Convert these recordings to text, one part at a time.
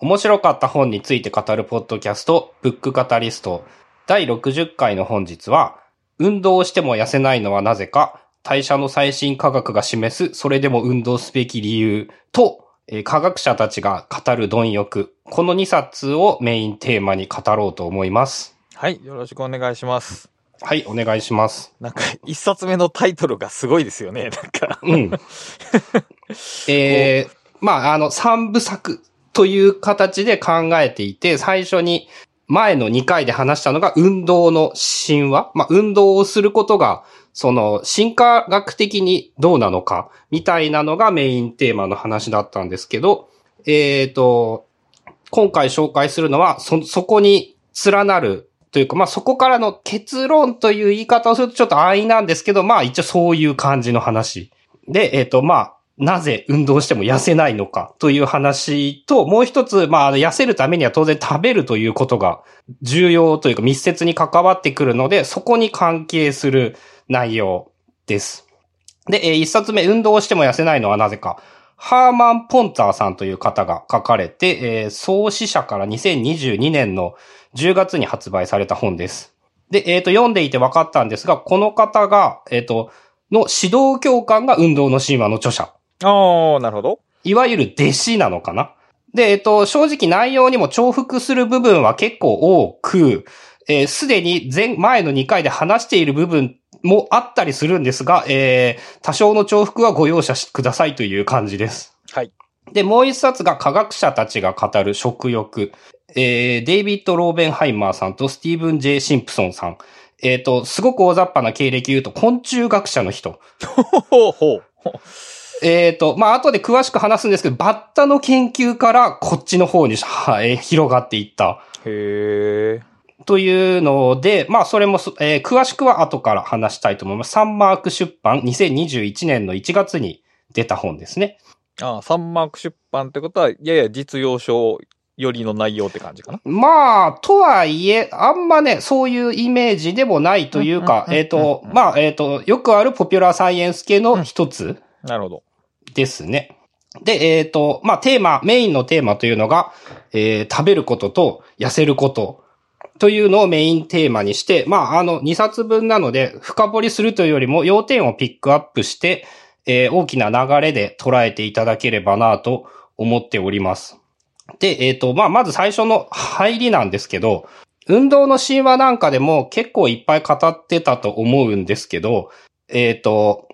面白かった本について語るポッドキャスト、ブックカタリスト、第60回の本日は、運動をしても痩せないのはなぜか、代謝の最新科学が示す、それでも運動すべき理由と、えー科学者たちが語る貪欲。この2冊をメインテーマに語ろうと思います。はい、よろしくお願いします。はい、お願いします。なんか、一冊目のタイトルがすごいですよね、なんか。うん。えー、まあ、あの、三部作という形で考えていて、最初に前の2回で話したのが運動の神話。まあ、運動をすることが、その、進化学的にどうなのか、みたいなのがメインテーマの話だったんですけど、えっ、と、今回紹介するのは、そ、そこに連なるというか、まあ、そこからの結論という言い方をするとちょっと安易なんですけど、まあ、一応そういう感じの話。で、えっ、と、まあ、なぜ運動しても痩せないのかという話と、もう一つ、まあ、痩せるためには当然食べるということが重要というか密接に関わってくるので、そこに関係する内容です。で、一冊目、運動しても痩せないのはなぜか。ハーマン・ポンターさんという方が書かれて、えー創始者から2022年の10月に発売された本です。で、えっ、と、読んでいて分かったんですが、この方が、えっ、と、の指導教官が運動の神話の著者。ああ、なるほど。いわゆる弟子なのかな？で、えっと、正直内容にも重複する部分は結構多く、えーすでに前、前の2回で話している部分もあったりするんですが、えー多少の重複はご容赦くださいという感じです。はい。で、もう一冊が科学者たちが語る食欲。えーデイビッド・ローベンハイマーさんとスティーブン・ジェイ・シンプソンさん。えっ、と、すごく大雑把な経歴言うと、昆虫学者の人。ほうほう。えっ、と、まあ、後で詳しく話すんですけど、バッタの研究からこっちの方に、はえー広がっていった。へえ。というので、まあ、それもそ、えー詳しくは後から話したいと思います。サンマーク出版2021年の1月に出た本ですね。ああ、サンマーク出版ってことは、やや実用書よりの内容って感じかな。まあ、とはいえ、あんまね、そういうイメージでもないというか、えっ、と、まあ、えっ、と、よくあるポピュラーサイエンス系の一つ。なるほど。ですね。で、えっ、と、まあ、テーマ、メインのテーマというのが、えー食べることと痩せることというのをメインテーマにして、まあ、あの、2冊分なので、深掘りするというよりも、要点をピックアップして、えー大きな流れで捉えていただければなと思っております。で、えっ、と、まあ、まず最初の入りなんですけど、運動の神話なんかでも結構いっぱい語ってたと思うんですけど、えっ、と、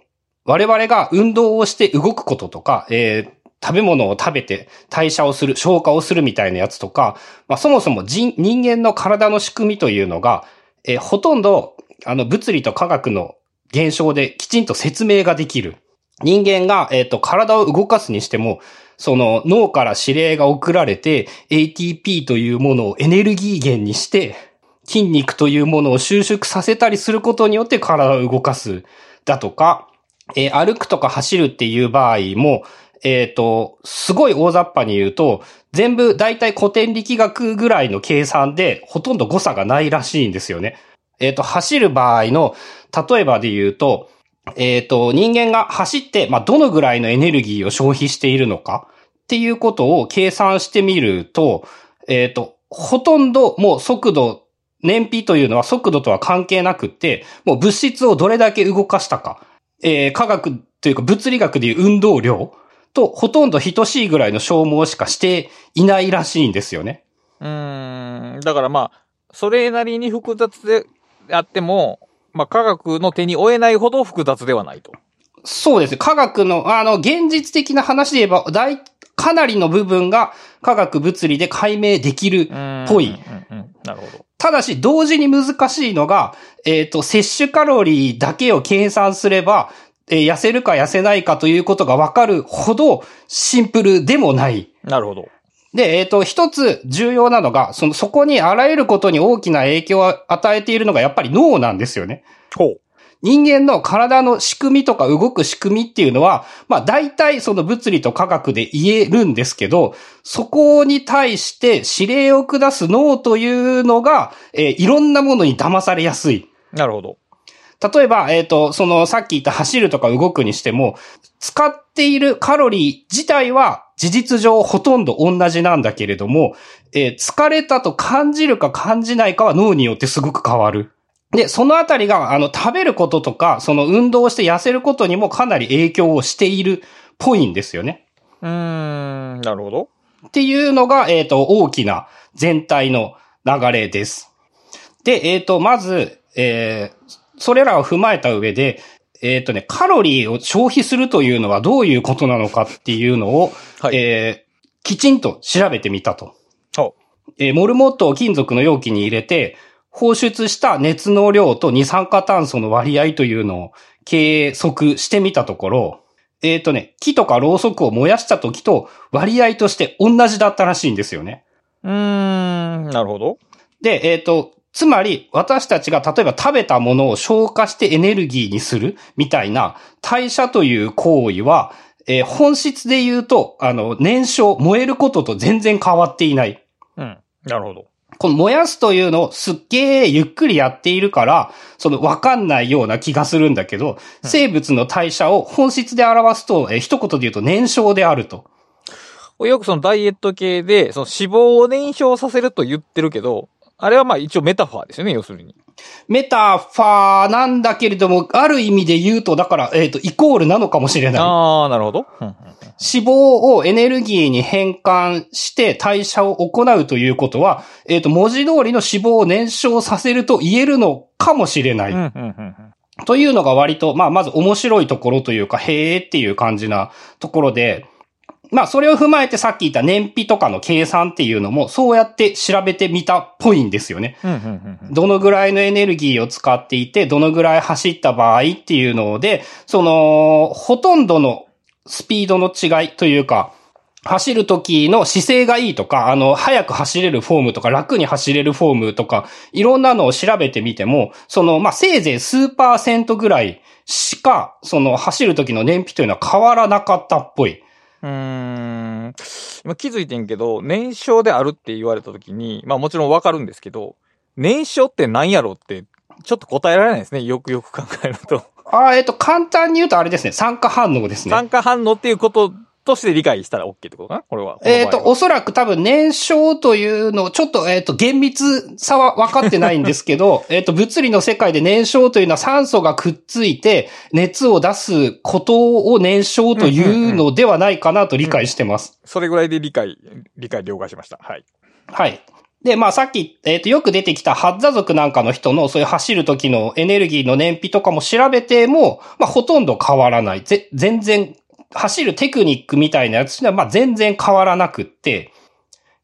我々が運動をして動くこととか、えー食べ物を食べて代謝をする、消化をするみたいなやつとか、まあ、そもそも人人間の体の仕組みというのが、えーほとんど、あの、物理と科学の現象できちんと説明ができる。人間が、えっ、と、体を動かすにしても、その脳から指令が送られて、ATP というものをエネルギー源にして、筋肉というものを収縮させたりすることによって体を動かす。だとか、えー歩くとか走るっていう場合も、えっ、と、すごい大雑把に言うと、全部大体古典力学ぐらいの計算でほとんど誤差がないらしいんですよね。えっ、と、走る場合の、例えばで言うと、えっ、と、人間が走って、まあ、どのぐらいのエネルギーを消費しているのかっていうことを計算してみると、えっ、と、ほとんどもう速度、燃費というのは速度とは関係なくって、もう物質をどれだけ動かしたか、えー科学というか物理学でいう運動量とほとんど等しいぐらいの消耗しかしていないらしいんですよね。うーん。だからまあ、それなりに複雑であっても、まあ科学の手に負えないほど複雑ではないと。そうですね。科学の、あの、現実的な話で言えば、大、かなりの部分が科学物理で解明できるぽい。うんうんうん。なるほど。ただし、同時に難しいのが、えっ、と、摂取カロリーだけを計算すれば、えー痩せるか痩せないかということがわかるほどシンプルでもない。なるほど。で、えっ、と、一つ重要なのが、その、そこにあらゆることに大きな影響を与えているのがやっぱり脳なんですよね。ほう。人間の体の仕組みとか動く仕組みっていうのは、まあ大体その物理と科学で言えるんですけど、そこに対して指令を下す脳というのが、えーいろんなものに騙されやすい。なるほど。例えば、えっ、と、そのさっき言った走るとか動くにしても、使っているカロリー自体は事実上ほとんど同じなんだけれども、えー疲れたと感じるか感じないかは脳によってすごく変わる。で、そのあたりが、あの、食べることとか、その運動をして痩せることにもかなり影響をしているっぽいんですよね。うーん、なるほど。っていうのが、えっ、と、大きな全体の流れです。で、えっ、と、まず、えーそれらを踏まえた上で、えっ、とね、カロリーを消費するというのはどういうことなのかっていうのを、はいえーきちんと調べてみたと。ほえーモルモットを金属の容器に入れて、放出した熱の量と二酸化炭素の割合というのを計測してみたところ、えっ、とね、木とかろうそくを燃やした時と割合として同じだったらしいんですよね。う。うーん、なるほど。で、えっ、と、つまり私たちが例えば食べたものを消化してエネルギーにするみたいな代謝という行為は、えー本質で言うと、あの、燃焼、燃えることと全然変わっていない。うん、なるほど。この燃やすというのをすっげーゆっくりやっているから、そのわかんないような気がするんだけど、生物の代謝を本質で表すと、えー一言で言うと燃焼であると。よくそのダイエット系で、その脂肪を燃焼させると言ってるけど、あれはまあ一応メタファーですよね、要するに。メタファーなんだけれども、ある意味で言うと、だから、えっ、と、イコールなのかもしれない。ああ、なるほど。脂肪をエネルギーに変換して代謝を行うということは、えっ、と、文字通りの脂肪を燃焼させると言えるのかもしれない。というのが割と、まあ、まず面白いところというか、へーっていう感じなところで、まあ、それを踏まえてさっき言った燃費とかの計算っていうのも、そうやって調べてみたっぽいんですよね。どのぐらいのエネルギーを使っていて、どのぐらい走った場合っていうので、その、ほとんどのスピードの違いというか、走る時の姿勢がいいとか、あの、速く走れるフォームとか、楽に走れるフォームとか、いろんなのを調べてみても、その、まあ、せいぜい数パーセントぐらいしか、その、走る時の燃費というのは変わらなかったっぽい。うーん。今気づいてんけど、燃焼であるって言われた時に、まあもちろんわかるんですけど、燃焼って何やろって、ちょっと答えられないですね。よくよく考えると。ああ、えっと、簡単に言うとあれですね、酸化反応ですね。酸化反応っていうこととして理解したら OK ってことかな？これは。えっ、と、おそらく多分燃焼というの、ちょっと、えっ、と、厳密さは分かってないんですけど、えっと、物理の世界で燃焼というのは酸素がくっついて熱を出すことを燃焼というのではないかなと理解してます。それぐらいで理解、理解了解しました。はい。はい。で、まあさっき、えっ、と、よく出てきたハッザ族なんかの人のそういう走る時のエネルギーの燃費とかも調べても、まあほとんど変わらない。ぜ、全然、走るテクニックみたいなやつには、まあ全然変わらなくって、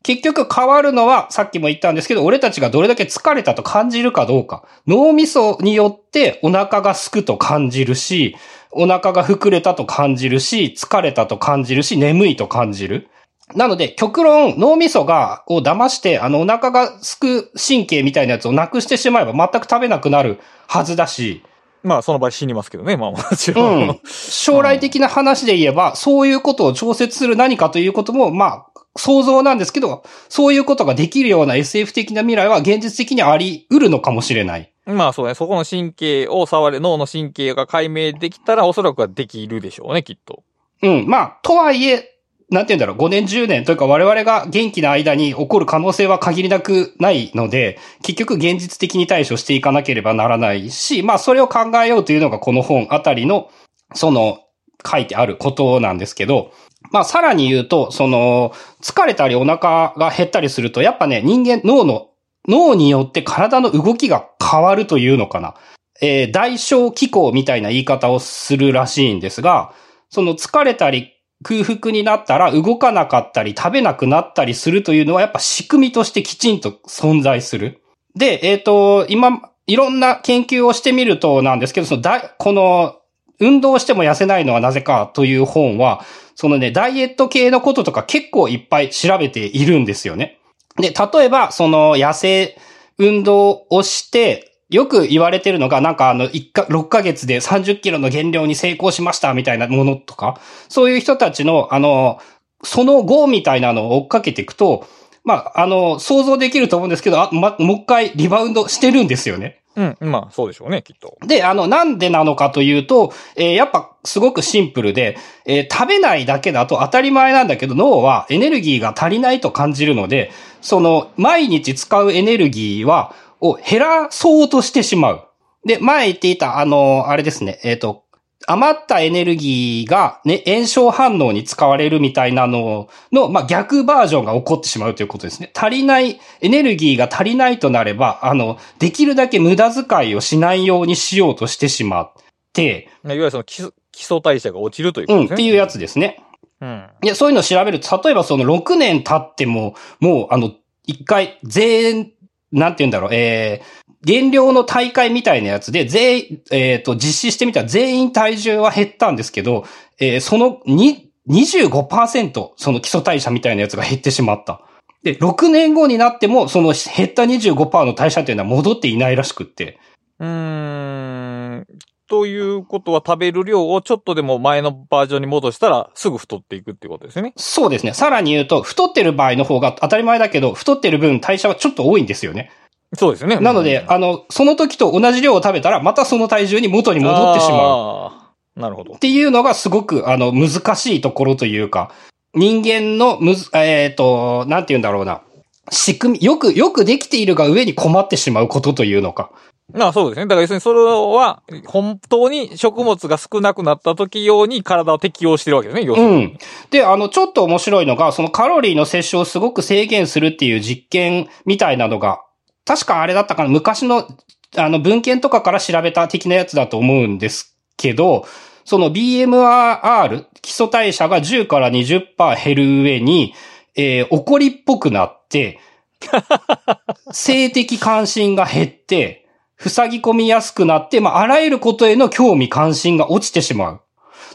結局変わるのは、さっきも言ったんですけど、俺たちがどれだけ疲れたと感じるかどうか。脳みそによってお腹が空くと感じるし、お腹が膨れたと感じるし、疲れたと感じるし、眠いと感じる。なので、極論、脳みそが、を騙して、あの、お腹がすく神経みたいなやつをなくしてしまえば全く食べなくなるはずだし、まあその場合死にますけどね。まあもちうろん。ん。将来的な話で言えば、そういうことを調節する何かということも、まあ、想像なんですけど、そういうことができるような SF 的な未来は現実的にあり得るのかもしれない。まあそうね。そこの神経を触れ、脳の神経が解明できたらおそらくはできるでしょうね、きっと。うん。まあ、とはいえ、なんて言うんだろう、5年、10年というか我々が元気な間に起こる可能性は限りなくないので、結局現実的に対処していかなければならないし、まあそれを考えようというのがこの本あたりの、その、書いてあることなんですけど、まあさらに言うと、その、疲れたりお腹が減ったりすると、やっぱね、人間、脳の、脳によって体の動きが変わるというのかな。えー代償気候みたいな言い方をするらしいんですが、その疲れたり空腹になったら動かなかったり食べなくなったりするというのはやっぱ仕組みとしてきちんと存在する。で、えっ、と、今、いろんな研究をしてみるとなんですけど、そのだ、この、運動しても痩せないのはなぜかという本は、そのね、ダイエット系のこととか結構いっぱい調べているんですよね。で、例えば、その、痩せ、運動をして、よく言われてるのが、なんかあの、1か、6ヶ月で30キロの減量に成功しましたみたいなものとか、そういう人たちの、あの、その後みたいなのを追っかけていくと、まあ、あの、想像できると思うんですけど、あ、ま、もう一回リバウンドしてるんですよね。うん。まあ、そうでしょうね、きっと。で、あの、なんでなのかというと、えーやっぱすごくシンプルで、えー食べないだけだと当たり前なんだけど、脳はエネルギーが足りないと感じるので、その、毎日使うエネルギーは、を減らそうとしてしまう。で、前言っていた、あの、あれですね、えっ、と、余ったエネルギーがね、炎症反応に使われるみたいなのの、まあ、逆バージョンが起こってしまうということですね。足りない、エネルギーが足りないとなれば、あの、できるだけ無駄遣いをしないようにしようとしてしまって、いわゆるその基礎基礎代謝が落ちるというこうん、とですね。っていうやつですね。うん。いや、そういうのを調べると、例えばその6年経っても、もうあの、一回、全、なんて言うんだろう、えー、減量の大会みたいなやつで、全、えっ、と、実施してみたら全員体重は減ったんですけど、えーその2 25%、その基礎代謝みたいなやつが減ってしまった。で、6年後になっても、その減った25%の代謝っていうのは戻っていないらしくって。うーん。ということは食べる量をちょっとでも前のバージョンに戻したらすぐ太っていくっていうことですよね。そうですね。さらに言うと、太ってる場合の方が当たり前だけど、太ってる分代謝はちょっと多いんですよね。そうですよね。なので、あの、その時と同じ量を食べたら、またその体重に元に戻ってしまう。なるほどっ。ていうのがすごく、あの、難しいところというか、人間のむず、えっ、と、なんて言うんだろうな。仕組み、よく、よくできているが上に困ってしまうことというのか。まあそうですね。だから要するにそれは、本当に食物が少なくなった時用に体を適応してるわけですね、要するに。うん。で、あの、ちょっと面白いのが、そのカロリーの摂取をすごく制限するっていう実験みたいなのが、確かあれだったかな、昔の、あの、文献とかから調べた的なやつだと思うんですけど、その BMR、基礎代謝が10から20%減る上に、えー怒りっぽくなって、性的関心が減って、塞ぎ込みやすくなって、まあ、あらゆることへの興味関心が落ちてしまう。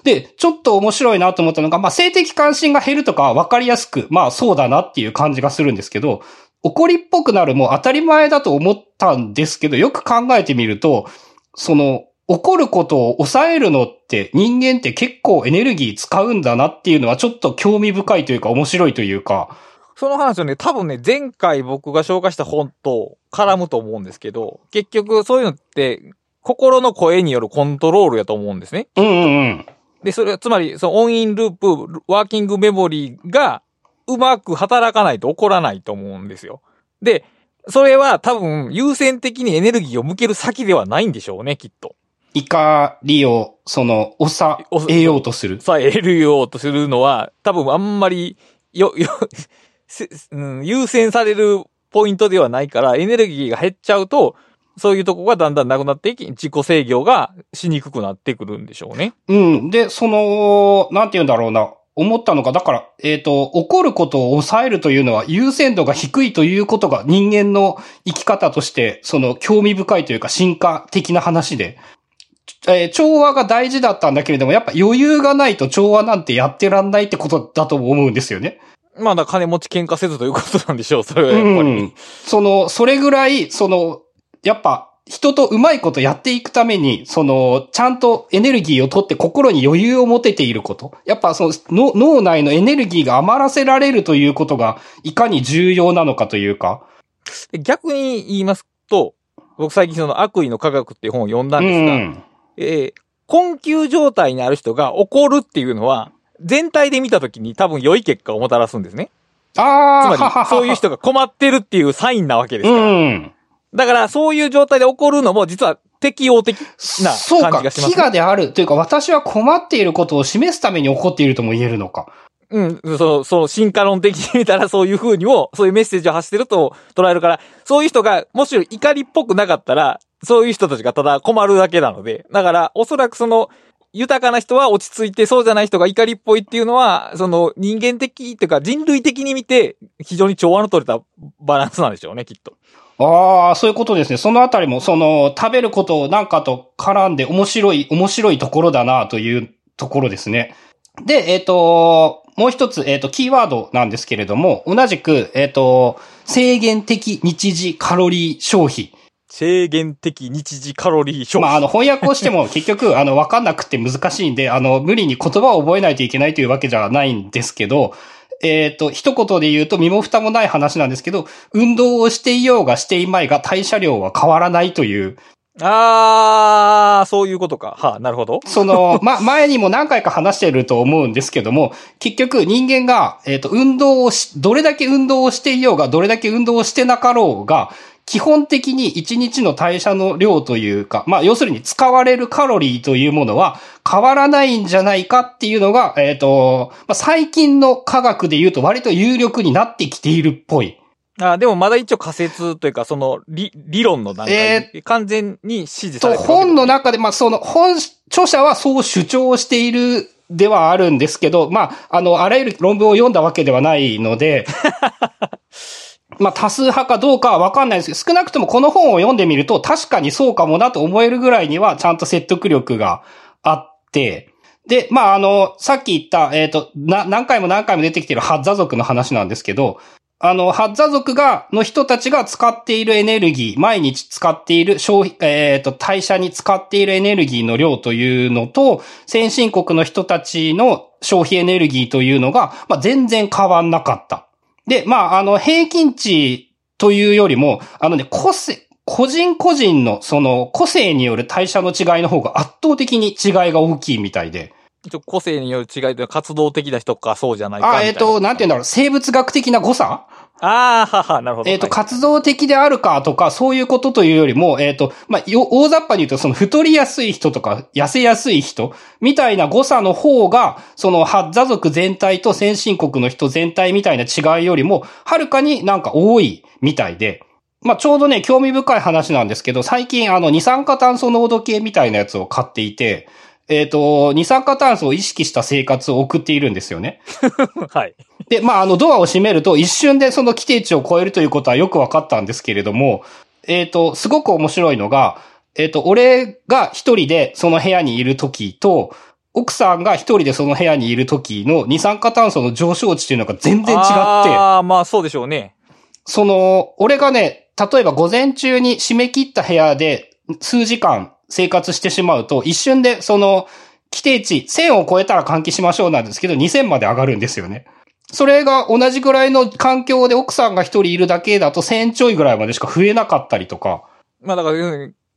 で、ちょっと面白いなと思ったのが、まあ、性的関心が減るとかは分かりやすく、まあ、そうだなっていう感じがするんですけど、怒りっぽくなるも当たり前だと思ったんですけど、よく考えてみると、その、怒ることを抑えるのって人間って結構エネルギー使うんだなっていうのはちょっと興味深いというか面白いというか、その話をね、多分ね、前回僕が紹介した本と絡むと思うんですけど、結局そういうのって、心の声によるコントロールやと思うんですね。うんうんうん。で、それは、つまり、そのオンインループ、ワーキングメモリーが、うまく働かないと起こらないと思うんですよ。で、それは多分、優先的にエネルギーを向ける先ではないんでしょうね、きっと。怒りを、その、抑えようとする。さえ得るようとするのは、多分あんまり、よ、よ、せうん、優先されるポイントではないから、エネルギーが減っちゃうと、そういうとこがだんだんなくなっていき、自己制御がしにくくなってくるんでしょうね。うん。で、その、なんて言うんだろうな。思ったのが、だから、えっ、と、怒ることを抑えるというのは優先度が低いということが人間の生き方として、その興味深いというか進化的な話で、えー調和が大事だったんだけれども、やっぱ余裕がないと調和なんてやってらんないってことだと思うんですよね。まあ、だ金持ち喧嘩せずということなんでしょう、それはやっぱり。うん。その、それぐらい、その、やっぱ、人とうまいことやっていくために、その、ちゃんとエネルギーを取って心に余裕を持てていること。やっぱその、の脳内のエネルギーが余らせられるということが、いかに重要なのかというか。で逆に言いますと、僕最近その悪意の科学っていう本を読んだんですが、うん。えー困窮状態にある人が怒るっていうのは、全体で見たときに多分良い結果をもたらすんですね。つああ、まり、そういう人が困ってるっていうサインなわけですから。うん。だから、そういう状態で起こるのも、実は適応的なそうか、感じがします、飢餓であるというか、私は困っていることを示すために起こっているとも言えるのか。うん、そう、そう、進化論的に見たらそういう風にも、そういうメッセージを発してると捉えるから、そういう人が、もしろ怒りっぽくなかったら、そういう人たちがただ困るだけなので、だから、おそらくその、豊かな人は落ち着いて、そうじゃない人が怒りっぽいっていうのは、その人間的っていうか人類的に見て、非常に調和の取れたバランスなんでしょうね、きっと。ああ、そういうことですね。そのあたりも、その、食べることなんかと絡んで面白い、面白いところだなというところですね。で、えっ、と、もう一つ、えっ、と、キーワードなんですけれども、同じく、えっ、と、制限的日時カロリー消費。制限的日時カロリー消費。まあ、あの、翻訳をしても 結局、あの、わかんなくて難しいんで、あの、無理に言葉を覚えないといけないというわけじゃないんですけど、えっ、と、一言で言うと身も蓋もない話なんですけど、運動をしていようがしていまいが代謝量は変わらないという、あー、そういうことか。はあ、なるほど。その、ま、前にも何回か話してると思うんですけども、結局人間が、えっ、と、運動をし、どれだけ運動をしていようが、どれだけ運動をしてなかろうが、基本的に1日の代謝の量というか、まあ、要するに使われるカロリーというものは変わらないんじゃないかっていうのが、えっ、と、まあ、最近の科学で言うと割と有力になってきているっぽい。あでもまだ一応仮説というか、その理、理論の段階で完全に支持さと、れてるわけ本の中で、まあ、その、本、著者はそう主張しているではあるんですけど、まあ、あの、あらゆる論文を読んだわけではないので、まあ、多数派かどうかはわかんないですけど、少なくともこの本を読んでみると、確かにそうかもなと思えるぐらいには、ちゃんと説得力があって、で、まあ、あの、さっき言った、えっ、と、な、何回も何回も出てきてるハッザ族の話なんですけど、あの、ハッザ族が、の人たちが使っているエネルギー、毎日使っている消費、えっ、と、代謝に使っているエネルギーの量というのと、先進国の人たちの消費エネルギーというのが、まあ、全然変わんなかった。で、まあ、あの、平均値というよりも、あのね、個性、個人個人の、その、個性による代謝の違いの方が圧倒的に違いが大きいみたいで。個性による違いというのは活動的な人かそうじゃないかみあ、たいな。えっ、と、なんて言うんだろう、生物学的な誤差あー、はは、なるほど。えっ、と、はい活動的であるかとか、そういうことというよりも、えっ、と、まあ、よ大雑把に言うと、その太りやすい人とか、痩せやすい人、みたいな誤差の方が、その、ハッザ族全体と先進国の人全体みたいな違いよりも、はるかになんか多いみたいで、まあ、ちょうどね、興味深い話なんですけど、最近、あの、二酸化炭素濃度計みたいなやつを買っていて、えっ、と、二酸化炭素を意識した生活を送っているんですよね。はい。で、まあ、あの、ドアを閉めると一瞬でその規定値を超えるということはよく分かったんですけれども、えっ、と、すごく面白いのが、えっ、と、俺が一人でその部屋にいる時と、奥さんが一人でその部屋にいる時の二酸化炭素の上昇値というのが全然違って、あー、まあそうでしょうね。その、俺がね、例えば午前中に締め切った部屋で数時間生活してしまうと、一瞬でその、規定値、1000を超えたら換気しましょうなんですけど、2000まで上がるんですよね。それが同じぐらいの環境で奥さんが一人いるだけだと1000ちょいぐらいまでしか増えなかったりとか。まあだから、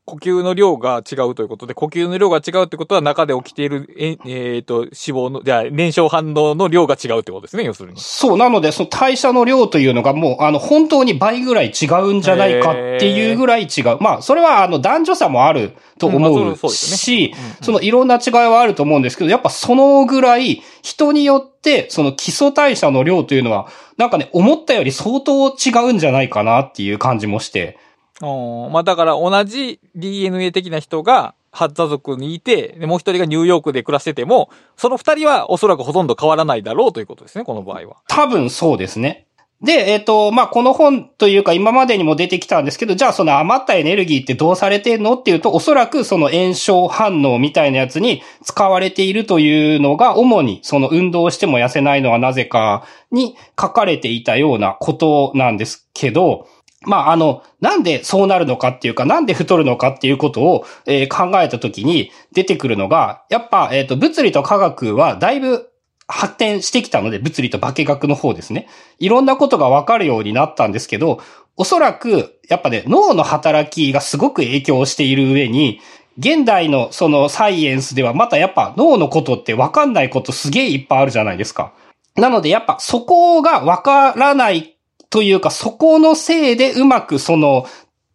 呼吸の量が違うということで、呼吸の量が違うってことは中で起きている、え、えーと、脂肪の、じゃあ、燃焼反応の量が違うってことですね、要するに。そう、なのでその代謝の量というのがもう、あの、本当に倍ぐらい違うんじゃないかっていうぐらい違う。まあ、それはあの、男女差もあると思うしそのいろんな違いはあると思うんですけど、やっぱそのぐらい人によってその基礎代謝の量というのは、なんかね、思ったより相当違うんじゃないかなっていう感じもして。うんまあだから同じ DNA 的な人が、ハッザ族にいて、もう一人がニューヨークで暮らしてても、その二人はおそらくほとんど変わらないだろうということですね、この場合は。多分そうですね。で、えっ、と、まあ、この本というか今までにも出てきたんですけど、じゃあその余ったエネルギーってどうされてんのっていうと、おそらくその炎症反応みたいなやつに使われているというのが、主にその運動しても痩せないのはなぜかに書かれていたようなことなんですけど、まあ、あの、なんでそうなるのかっていうか、なんで太るのかっていうことを、えー考えたときに出てくるのが、やっぱ、えっ、と、物理と科学はだいぶ発展してきたので、物理と化学の方ですね。いろんなことがわかるようになったんですけど、おそらく、やっぱね、脳の働きがすごく影響している上に、現代のそのサイエンスではまたやっぱ脳のことってわかんないことすげえいっぱいあるじゃないですか。なのでやっぱそこがわからないというか、そこのせいでうまくその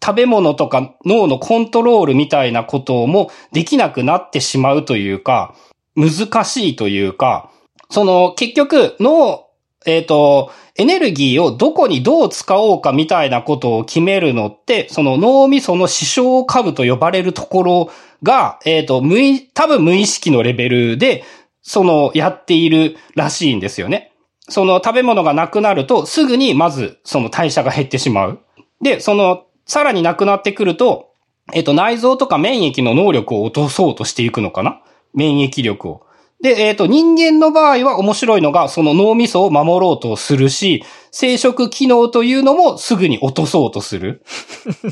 食べ物とか脳のコントロールみたいなこともできなくなってしまうというか、難しいというか、その結局脳、えっ、と、エネルギーをどこにどう使おうかみたいなことを決めるのって、その脳みその視床下部と呼ばれるところが、えっ、と、無意、多分無意識のレベルで、その、やっているらしいんですよね。その食べ物がなくなると、すぐにまずその代謝が減ってしまう。で、その、さらになくなってくると、えっと、内臓とか免疫の能力を落とそうとしていくのかな？免疫力を。で、えっと、人間の場合は面白いのが、その脳みそを守ろうとするし、生殖機能というのもすぐに落とそうとする。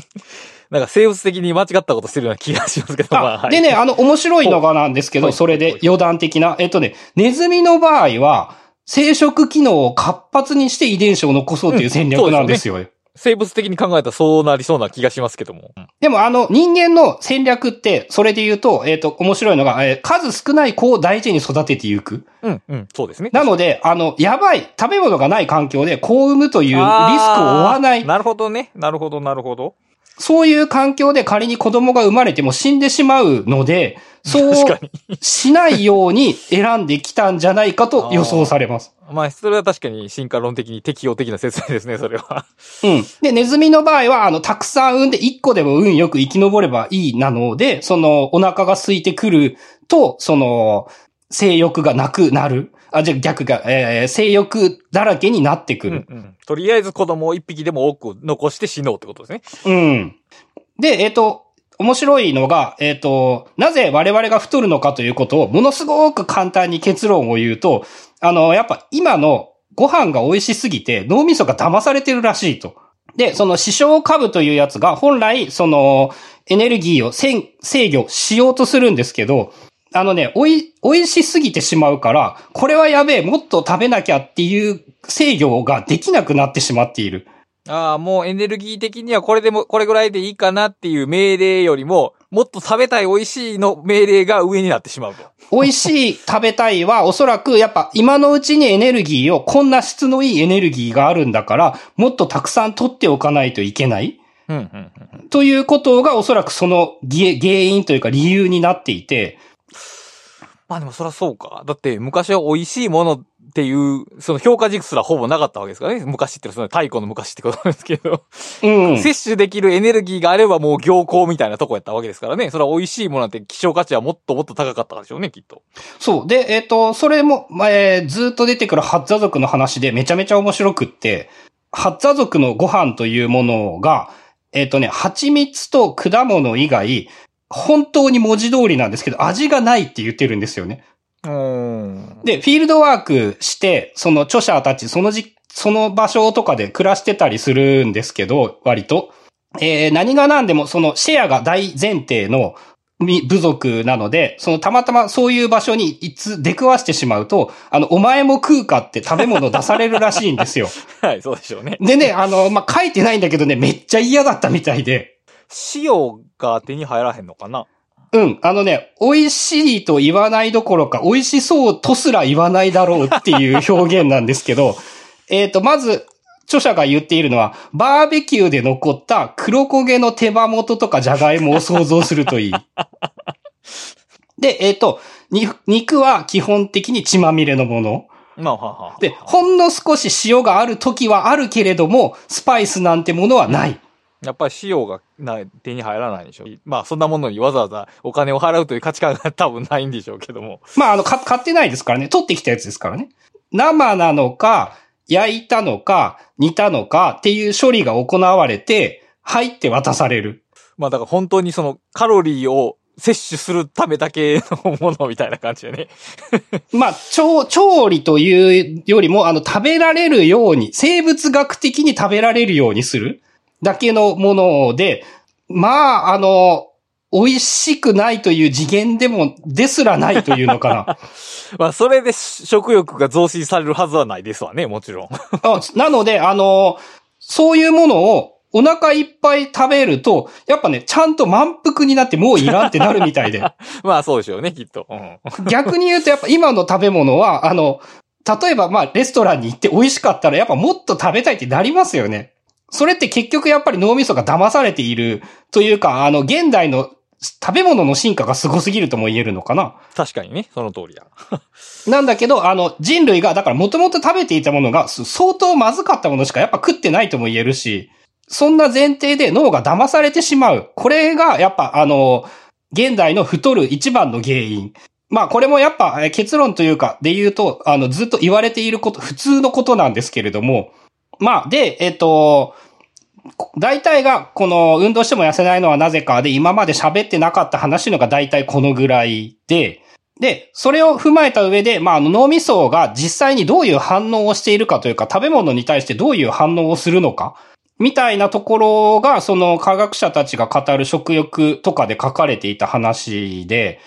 なんか生物的に間違ったことしてるような気がしますけど、まあ、はい。でね、あの、面白いのがなんですけど、はいそれで余談的な。えっとね、ネズミの場合は、生殖機能を活発にして遺伝子を残そうという戦略なんですよ。生物的に考えたらそうなりそうな気がしますけども。でもあの人間の戦略って、それで言うと、えっ、と、面白いのが、えー数少ない子を大事に育てていく。うん、うん、そうですね。なので、あの、やばい、食べ物がない環境で子を産むというリスクを負わない。なるほどね。なるほど、なるほど。そういう環境で仮に子供が生まれても死んでしまうので、そう。しないように選んできたんじゃないかと予想されます。まあ、それは確かに進化論的に適応的な説明ですね、それは。うん。で、ネズミの場合は、あの、たくさん産んで1個でも運よく生き延ればいいなので、その、お腹が空いてくると、その、性欲がなくなる。あ、じゃあ逆が、えー性欲だらけになってくうん、る。うん。とりあえず子供を一匹でも多く残して死のうってことですね。うん。で、えっ、と、面白いのが、えっ、と、なぜ我々が太るのかということを、ものすごく簡単に結論を言うと、あの、やっぱ今のご飯が美味しすぎて脳みそが騙されてるらしいと。で、その視床下部というやつが本来、そのエネルギーを制制御しようとするんですけど、あのね、おい、美味しすぎてしまうから、これはやべえ、もっと食べなきゃっていう制御ができなくなってしまっている。ああ、もうエネルギー的にはこれでも、これぐらいでいいかなっていう命令よりも、もっと食べたい美味しいの命令が上になってしまうと。美味しい食べたいはおそらくやっぱ今のうちにエネルギーを、こんな質のいいエネルギーがあるんだから、もっとたくさん取っておかないといけない。うん、うん、うん。ということがおそらくその原原因というか理由になっていて、まあでもそりゃそうか。だって昔は美味しいものっていう、その評価軸すらほぼなかったわけですからね。昔ってその太古の昔ってことなんですけど。うん。摂取できるエネルギーがあればもう行幸みたいなとこやったわけですからね。それは美味しいものなんて希少価値はもっともっと高かったでしょうね、きっと。そう。で、えっ、と、それも、まあえーずっと出てくるハッザ族の話でめちゃめちゃ面白くって、ハッザ族のご飯というものが、えっ、とね、蜂蜜と果物以外、本当に文字通りなんですけど、味がないって言ってるんですよね。うーん。で、フィールドワークして、その著者たち、そのじ、その場所とかで暮らしてたりするんですけど、割と。えー何が何でも、そのシェアが大前提のみ部族なので、そのたまたまそういう場所にいつ出くわしてしまうと、あの、お前も食うかって食べ物出されるらしいんですよ。はい、そうでしょうね。でね、あの、まあ、書いてないんだけどね、めっちゃ嫌だったみたいで。塩が手に入らへんのかな？うん。あのね、美味しいと言わないどころか、美味しそうとすら言わないだろうっていう表現なんですけど、えっと、まず、著者が言っているのは、バーベキューで残った黒焦げの手羽元とかじゃがいもを想像するといい。で、えっ、と、に肉は基本的に血まみれのもの。まあ、はあはあ。で、ほんの少し塩がある時はあるけれども、スパイスなんてものはない。やっぱり塩がない手に入らないでしょ？まあ、そんなものにわざわざお金を払うという価値観が多分ないんでしょうけども。まあ、あの、か買ってないですからね。取ってきたやつですからね。生なのか、焼いたのか、煮たのかっていう処理が行われて、入って渡される。まあ、だから本当にそのカロリーを摂取するためだけのものみたいな感じでね。まあ、調、調理というよりも、あの、食べられるように、生物学的に食べられるようにするだけのもので、まあ、あの、美味しくないという次元でも、ですらないというのかな。まあ、それで食欲が増進されるはずはないですわね、もちろん。あなので、あの、そういうものをお腹いっぱい食べると、やっぱね、ちゃんと満腹になってもういらんってなるみたいで。まあ、そうでしょうね、きっと。うん。逆に言うと、やっぱ今の食べ物は、あの、例えばまあ、レストランに行って美味しかったら、やっぱもっと食べたいってなりますよね。それって結局やっぱり脳みそが騙されているというか、あの、現代の食べ物の進化がすごすぎるとも言えるのかな。確かにね、その通りや。なんだけど、あの、人類が、だから元々食べていたものが、す相当まずかったものしかやっぱ食ってないとも言えるし、そんな前提で脳が騙されてしまう。これが、やっぱ、あの、現代の太る一番の原因。まあ、これもやっぱ、え結論というか、で言うと、あの、ずっと言われていること、普通のことなんですけれども、まあ、で、えっと、大体が、この、運動しても痩せないのはなぜかで、今まで喋ってなかった話のが大体このぐらいで、で、それを踏まえた上で、まあ、の脳みそが実際にどういう反応をしているかというか、食べ物に対してどういう反応をするのか、みたいなところが、その科学者たちが語る食欲とかで書かれていた話で、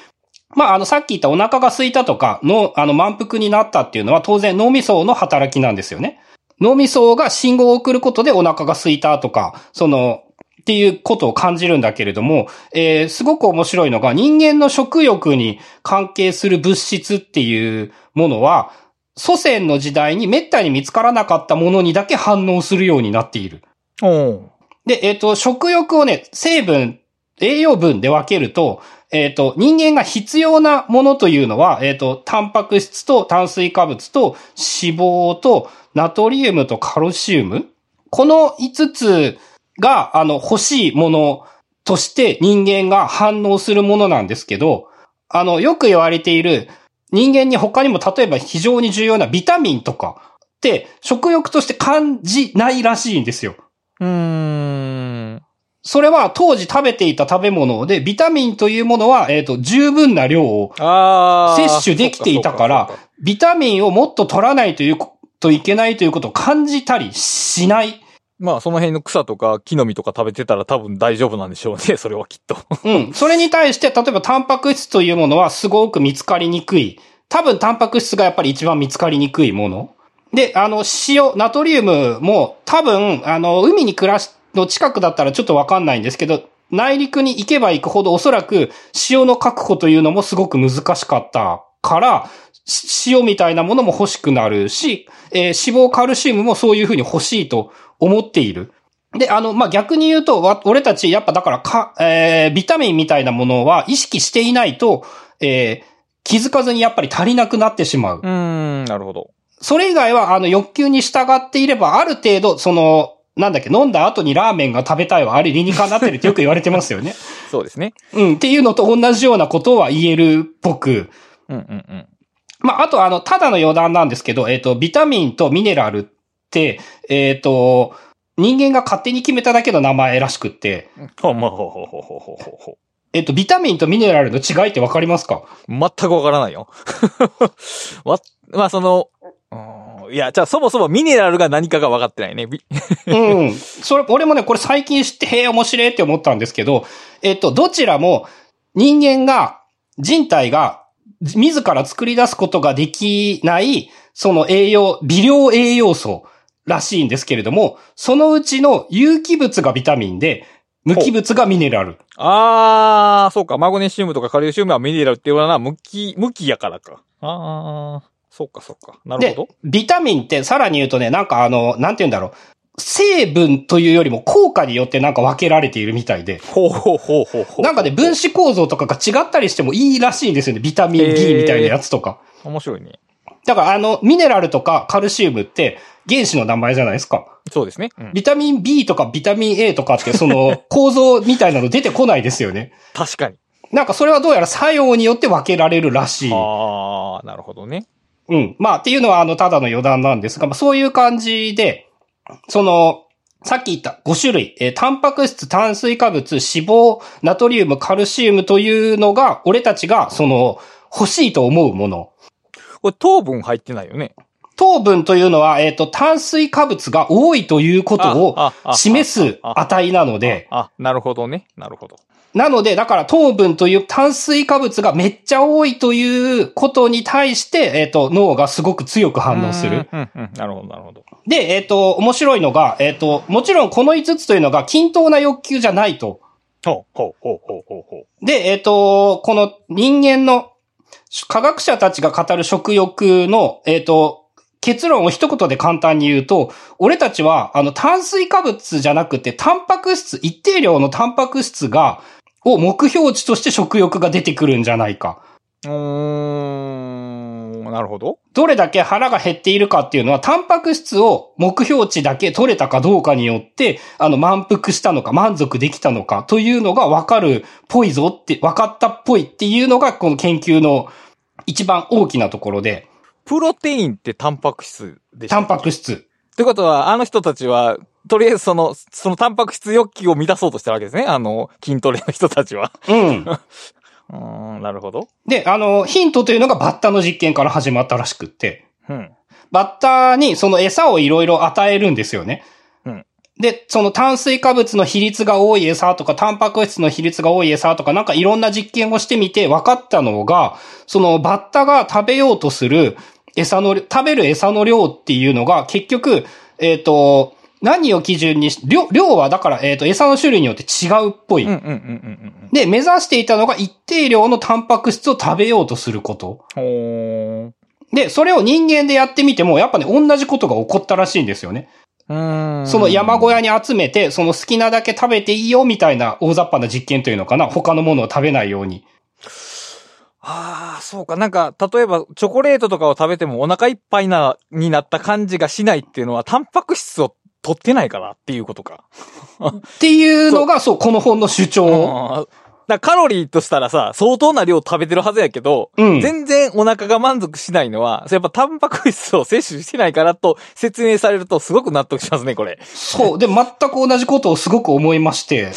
まあ、あの、さっき言ったお腹が空いたとか、の、あの、満腹になったっていうのは当然脳みその働きなんですよね。脳みそが信号を送ることでお腹が空いたとか、その、っていうことを感じるんだけれども、えー、すごく面白いのが人間の食欲に関係する物質っていうものは、祖先の時代に滅多に見つからなかったものにだけ反応するようになっている。おで、えっ、と、食欲をね、成分、栄養分で分けると、えっ、と、人間が必要なものというのは、えっ、と、タンパク質と炭水化物と脂肪とナトリウムとカルシウムこの5つが、あの、欲しいものとして人間が反応するものなんですけど、あの、よく言われている人間に他にも例えば非常に重要なビタミンとかって食欲として感じないらしいんですよ。うーん。それは当時食べていた食べ物で、ビタミンというものは、えっ、と、十分な量を。摂取できていたからそっそっかビタミンをもっと取らないというといけないということを感じたりしない。まあ、その辺の草とか木の実とか食べてたら多分大丈夫なんでしょうね。それはきっと。うん。それに対して、例えばタンパク質というものはすごく見つかりにくい。多分タンパク質がやっぱり一番見つかりにくいもの。で、あの、塩、ナトリウムも多分、あの、海に暮らし、の近くだったらちょっとわかんないんですけど、内陸に行けば行くほどおそらく塩の確保というのもすごく難しかったから、し塩みたいなものも欲しくなるし、えー脂肪カルシウムもそういうふうに欲しいと思っている。で、あの、まあ、逆に言うと、わ俺たち、やっぱだからか、えービタミンみたいなものは意識していないと、えー気づかずにやっぱり足りなくなってしまう。うーん、なるほど。それ以外は、あの、欲求に従っていれば、ある程度、その、なんだっけ、飲んだ後にラーメンが食べたいはあれ理にかなってるってよく言われてますよね。そうですね。うん、っていうのと同じようなことは言えるっぽく。うんうんうん。まあ、あと、あの、ただの余談なんですけど、えっ、と、ビタミンとミネラルって、えっ、と、人間が勝手に決めただけの名前らしくって、ほんまほうほうほうほうほうほうほえっ、と、ビタミンとミネラルの違いってわかりますか？う。全くわからないよ。わ、まあその、いや、じゃあそもそもミネラルが何かが分かってないね。び うん。それ、俺もね、これ最近知って、へえ、面白いって思ったんですけど、えっと、どちらも人間が、人体が自ら作り出すことができない、その栄養、微量栄養素らしいんですけれども、そのうちの有機物がビタミンで、無機物がミネラル。あー、そうか。マグネシウムとかカルシウムはミネラルっていうのは無機、無機やからか。あー、そうかそうか。なるでほど。、ビタミンってさらに言うとね、なんかあの、なんて言うんだろう。成分というよりも効果によってなんか分けられているみたいで。ほうほうほうほうほう。なんかね、分子構造とかが違ったりしてもいいらしいんですよね。ビタミンへ B ーみたいなやつとか。面白いね。だからあの、ミネラルとかカルシウムって原子の名前じゃないですか。そうですね。うん、ビタミン B とかビタミン A とかってその 構造みたいなの出てこないですよね。確かに。なんかそれはどうやら作用によって分けられるらしい。あー、なるほどね。うん。まあっていうのはあの、ただの余談なんですが、まあそういう感じで、その、さっき言った5種類、えータンパク質、炭水化物、脂肪、ナトリウム、カルシウムというのが、俺たちが、その、欲しいと思うもの。これ糖分入ってないよね。糖分というのは、えっ、と、炭水化物が多いということを示す値なので、あ、なるほどね。なるほど。なので、だから糖分という炭水化物がめっちゃ多いということに対して、えっ、と、脳がすごく強く反応する。うん。うん、うん。なるほど、なるほど。で、えっ、と、面白いのが、えっ、と、もちろんこの5つというのが均等な欲求じゃないと。ほう、ほう、ほう、ほう、ほう、ほう。で、えっ、と、この人間の科学者たちが語る食欲の、えっ、と、結論を一言で簡単に言うと、俺たちは、あの、炭水化物じゃなくて、タンパク質、一定量のタンパク質が、を目標値として食欲が出てくるんじゃないか。うーん、なるほど。どれだけ腹が減っているかっていうのは、タンパク質を目標値だけ取れたかどうかによって、あの、満腹したのか、満足できたのかというのが分かるっぽいぞって、分かったっぽいっていうのが、この研究の一番大きなところで、プロテインってタンパク質でしタンパク質。ってことは、あの人たちは、とりあえずその、そのタンパク質欲求を満たそうとしてるわけですね。あの、筋トレの人たちは。うん。うーん、なるほど。で、あの、ヒントというのがバッタの実験から始まったらしくって、うん。バッタにその餌をいろいろ与えるんですよね。うんで、その炭水化物の比率が多い餌とか、タンパク質の比率が多い餌とか、なんかいろんな実験をしてみて分かったのが、そのバッタが食べようとする餌の、食べる餌の量っていうのが結局、えっ、と、何を基準にし、量、量はだから、えっ、と、餌の種類によって違うっぽい。で、目指していたのが一定量のタンパク質を食べようとすること。で、それを人間でやってみても、やっぱね、同じことが起こったらしいんですよね。その山小屋に集めて、その好きなだけ食べていいよみたいな大雑把な実験というのかな。他のものを食べないように。ああ、そうか。なんか、例えば、チョコレートとかを食べてもお腹いっぱいな、になった感じがしないっていうのは、タンパク質を取ってないからっていうことか。っていうのが、そう、この本の主張。だカロリーとしたらさ、相当な量食べてるはずやけど、うん全然お腹が満足しないのは、やっぱタンパク質を摂取してないからと説明されるとすごく納得しますね、これ。そう。で、全く同じことをすごく思いまして。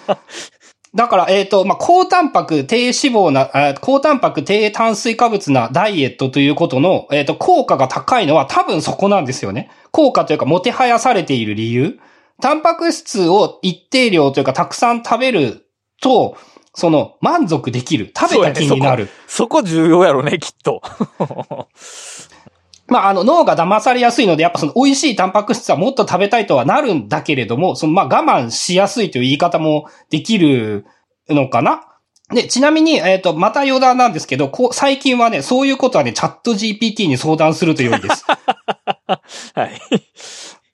だから、えっ、と、まあ、高タンパク、低脂肪な、高タンパク、低炭水化物なダイエットということの、えっ、と、効果が高いのは多分そこなんですよね。効果というか、もてはやされている理由。タンパク質を一定量というか、たくさん食べると、その、満足できる。食べた気になる。そこ重要やろね、きっと。まあ、あの、脳が騙されやすいので、やっぱその美味しいタンパク質はもっと食べたいとはなるんだけれども、その、まあ、我慢しやすいという言い方もできるのかな？で、ちなみに、えっ、と、また余談なんですけど、こう、最近はね、そういうことはね、チャット GPT に相談すると良いです。はい。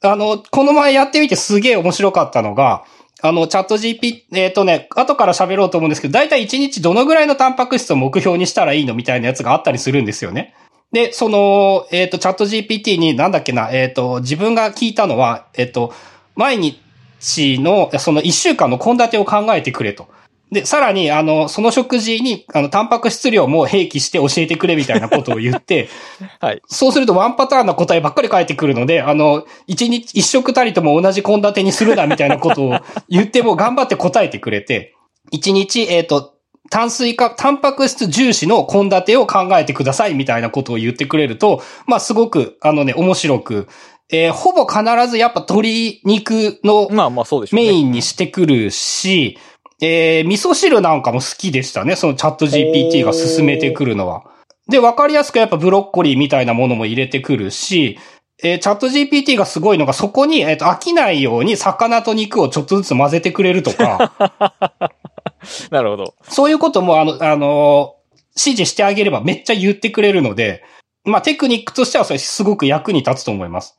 あの、この前やってみてすげえ面白かったのが、あの、チャット GP、えっ、とね、後から喋ろうと思うんですけど、だいたい1日どのぐらいのタンパク質を目標にしたらいいのみたいなやつがあったりするんですよね。で、その、えっ、と、チャット GPT になんだっけな、えっ、と、自分が聞いたのは、えっ、と、毎日の、その1週間の献立を考えてくれと。で、さらに、あの、その食事に、あの、タンパク質量も併記して教えてくれみたいなことを言って、はい。そうするとワンパターンな答えばっかり返ってくるので、あの、一日、一食たりとも同じ献立にするなみたいなことを言っても頑張って答えてくれて、一日、えっ、と、炭水化、タンパク質重視の献立を考えてくださいみたいなことを言ってくれると、まあすごく、あのね、面白く、えーほぼ必ずやっぱ鶏肉の。メインにしてくるし、えー、味噌汁なんかも好きでしたね。そのチャット GPT が進めてくるのは。で、わかりやすくやっぱブロッコリーみたいなものも入れてくるし、えーチャット GPT がすごいのがそこに、えっ、と、飽きないように魚と肉をちょっとずつ混ぜてくれるとか、なるほど。そういうこともあの、あの指示してあげればめっちゃ言ってくれるので、まあテクニックとしてはそれすごく役に立つと思います。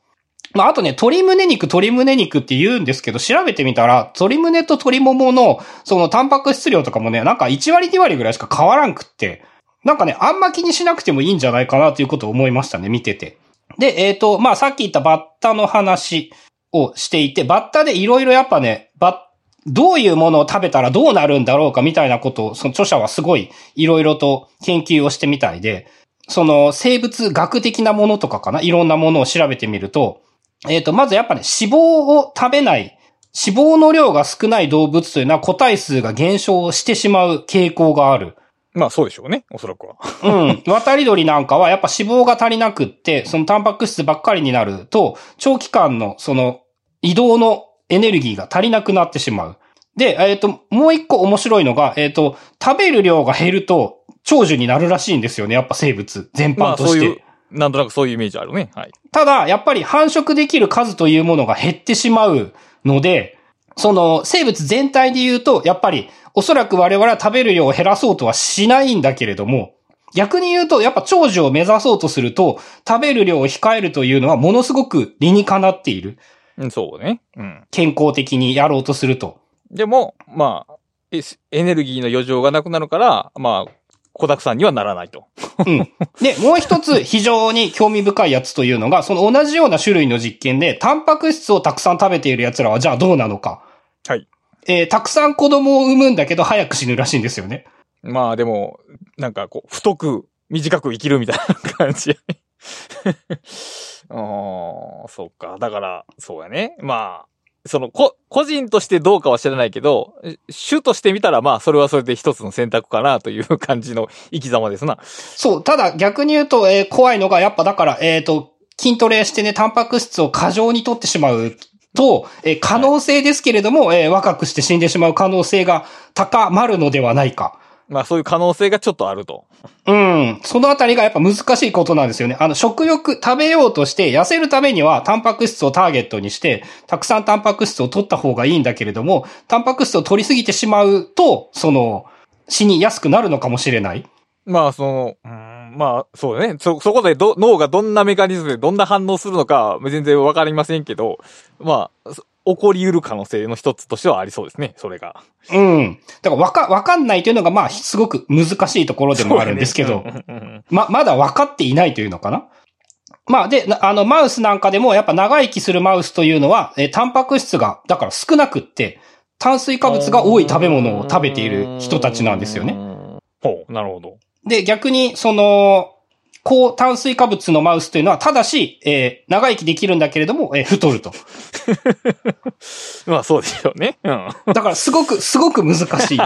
まあ、あとね、鶏胸肉、鶏胸肉って言うんですけど、調べてみたら、鶏胸と鶏ももの、そのタンパク質量とかもね、なんか1割2割ぐらいしか変わらんくって、なんかね、あんま気にしなくてもいいんじゃないかなということを思いましたね、見てて。で、えっ、と、まあ、さっき言ったバッタの話をしていて、バッタでいろいろやっぱね、バッどういうものを食べたらどうなるんだろうかみたいなことを、その著者はすごいいろいろと研究をしてみたいで、その生物学的なものとかかな？いろんなものを調べてみると、えっ、と、まずやっぱね、脂肪を食べない、脂肪の量が少ない動物というのは個体数が減少してしまう傾向がある。まあそうでしょうね、おそらくは。うん。渡り鳥なんかはやっぱ脂肪が足りなくって、そのタンパク質ばっかりになると、長期間のその移動のエネルギーが足りなくなってしまう。で、えっ、と、もう一個面白いのが、えっ、と、食べる量が減ると長寿になるらしいんですよね。やっぱ生物全ま般として。あそういう、なんとなくそういうイメージあるね。はい。ただ、やっぱり繁殖できる数というものが減ってしまうので、その生物全体で言うと、やっぱりおそらく我々は食べる量を減らそうとはしないんだけれども、逆に言うと、やっぱ長寿を目指そうとすると、食べる量を控えるというのはものすごく理にかなっている。うん、そうね。うん。健康的にやろうとすると。でも、まあ、エネルギーの余剰がなくなるから、まあ、小沢さんにはならないと。うん。で、もう一つ非常に興味深いやつというのが、その同じような種類の実験で、タンパク質をたくさん食べている奴らはじゃあどうなのか。はい。えーたくさん子供を産むんだけど早く死ぬらしいんですよね。まあでも、なんかこう、太く、短く生きるみたいな感じ。ああ、そうか。だから、そうやね。まあ、その、こ、個人としてどうかは知らないけど、種として見たらまあ、それはそれで一つの選択かなという感じの 生き様ですな。そう、ただ逆に言うと、えー怖いのが、やっぱだから、えっ、と、筋トレしてね、タンパク質を過剰に取ってしまうと、えー可能性ですけれども、えー若くして死んでしまう可能性が高まるのではないか。まあそういう可能性がちょっとあると。うん。そのあたりがやっぱ難しいことなんですよね。あの、食欲、食べようとして、痩せるためには、タンパク質をターゲットにして、たくさんタンパク質を取った方がいいんだけれども、タンパク質を取りすぎてしまうと、その、死にやすくなるのかもしれない。まあその、うーんまあそうだね。そ、そこでど、脳がどんなメカニズムでどんな反応するのかは全然わかりませんけど、まあ、そ起こり得る可能性の一つとしてはありそうですね、それが。うん。だからわか、わかんないというのが、まあ、すごく難しいところでもあるんですけど、ねうんうんうんま、まだ分かっていないというのかな？まあ、で、なあの、マウスなんかでも、やっぱ長生きするマウスというのは、えータンパク質が、だから少なくって、炭水化物が多い食べ物を食べている人たちなんですよね。ね。ほう、なるほど。で、逆に、その、高炭水化物のマウスというのは、ただし、えー長生きできるんだけれども、えー太ると。まあそうでしょうね。うん。だから、すごく、すごく難しい。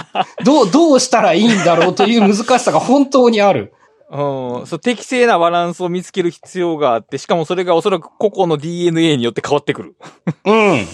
どう、どうしたらいいんだろうという難しさが本当にある。うん、そう適正なバランスを見つける必要があって、しかもそれがおそらく個々の DNA によって変わってくる。うん。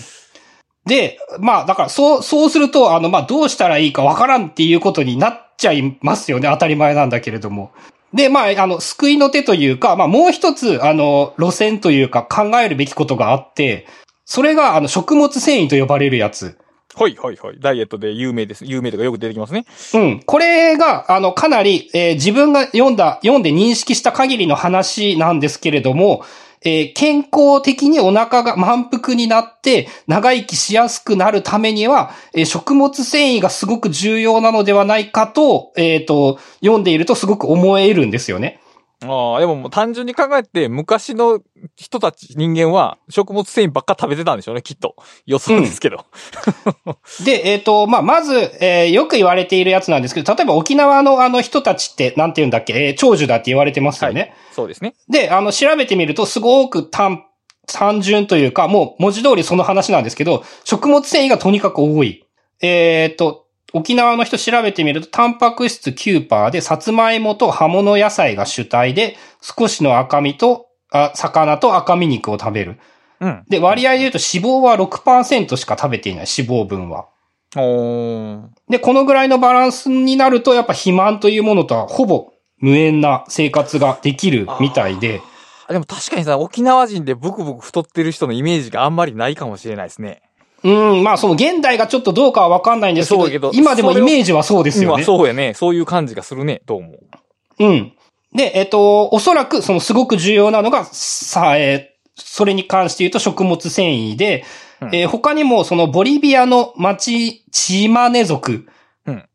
で、まあ、だから、そう、そうすると、あの、まあ、どうしたらいいかわからんっていうことになっちゃいますよね。当たり前なんだけれども。で、まあ、あの、救いの手というか、まあ、もう一つ、あの、路線というか考えるべきことがあって、それが、あの、食物繊維と呼ばれるやつ。はいはいはい。ダイエットで有名です。有名とかよく出てきますね。うん。これが、あの、かなり、えー自分が読んだ、読んで認識した限りの話なんですけれども、えー健康的にお腹が満腹になって、長生きしやすくなるためには、えー食物繊維がすごく重要なのではないかと、えっ、と、読んでいるとすごく思えるんですよね。ああ、でももう単純に考えて、昔の人たち、人間は食物繊維ばっか食べてたんでしょうね、きっと。予想ですけど。で、えっ、と、まあ、まず、えーよく言われているやつなんですけど、例えば沖縄のあの人たちって、なんて言うんだっけ、えー長寿だって言われてますよね。そうですね。で、あの、調べてみると、すごく単、単純というか、もう文字通りその話なんですけど、食物繊維がとにかく多い。えっ、と、沖縄の人調べてみると、タンパク質9%で、さつまいもと葉物野菜が主体で、少しの赤身と、あ、魚と赤身肉を食べる。うん。で、割合で言うと脂肪は6%しか食べていない、脂肪分は。で、このぐらいのバランスになると、やっぱ肥満というものとはほぼ無縁な生活ができるみたいで、あでも確かにさ、沖縄人でブクブク太ってる人のイメージがあんまりないかもしれないですね。うん、まあその現代がちょっとどうかはわかんないんですけど、けど今でもイメージはそうですよ今ね。そうやね。そういう感じがするね、どうも。うん。で、えっと、おそらくそのすごく重要なのが、さ、えーそれに関して言うと食物繊維で、うんえー他にもそのボリビアの町、チマネ族うん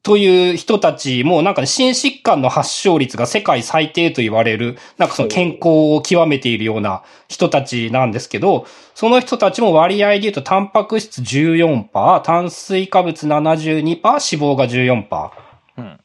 という人たちもなんかね、心疾患の発症率が世界最低と言われる、なんかその健康を極めているような人たちなんですけど、その人たちも割合で言うとタンパク質14%、炭水化物72%、脂肪が14%。うん。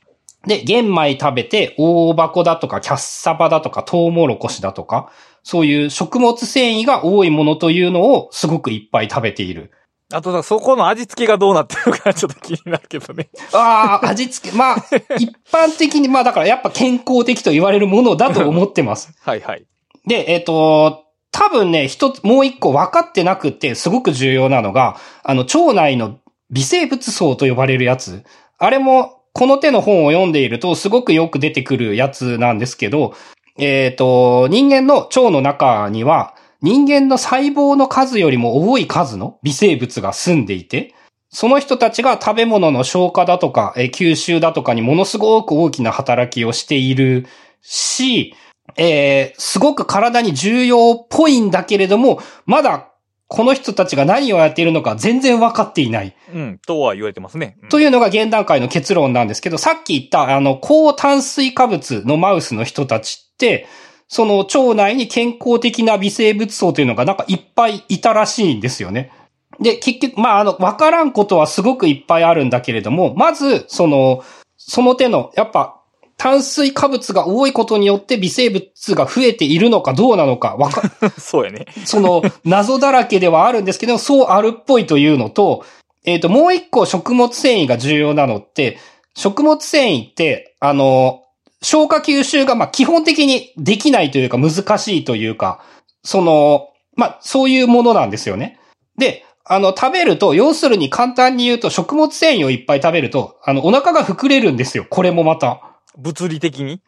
で、玄米食べて、大箱だとか、キャッサバだとか、トウモロコシだとか、そういう食物繊維が多いものというのをすごくいっぱい食べている。あとさ、そこの味付けがどうなってるのかちょっと気になるけどね。ああ、味付け、まあ、一般的に、まあだからやっぱ健康的と言われるものだと思ってます。はいはい。で、えっ、と、多分ね、一つ、もう一個分かってなくて、すごく重要なのが、あの、腸内の微生物層と呼ばれるやつ。あれも、この手の本を読んでいると、すごくよく出てくるやつなんですけど、えっ、と、人間の腸の中には、人間の細胞の数よりも多い数の微生物が住んでいて、その人たちが食べ物の消化だとか、えー吸収だとかにものすごく大きな働きをしているし、えーすごく体に重要っぽいんだけれども、まだこの人たちが何をやっているのか全然わかっていない。うん、とは言われてますね。うんというのが現段階の結論なんですけど、さっき言った、あの、高炭水化物のマウスの人たちって、その腸内に健康的な微生物層というのがなんかいっぱいいたらしいんですよね。で、結局、まあ、あの、わからんことはすごくいっぱいあるんだけれども、まず、その、その手の、やっぱ、炭水化物が多いことによって微生物が増えているのかどうなのか、わか、そうやね。その、謎だらけではあるんですけど、そうあるっぽいというのと、えっ、と、もう一個食物繊維が重要なのって、食物繊維って、あの、消化吸収が、まあ、基本的にできないというか難しいというか、その、まあ、そういうものなんですよね。で、あの、食べると、要するに簡単に言うと、食物繊維をいっぱい食べると、あの、お腹が膨れるんですよ。これもまた。物理的に？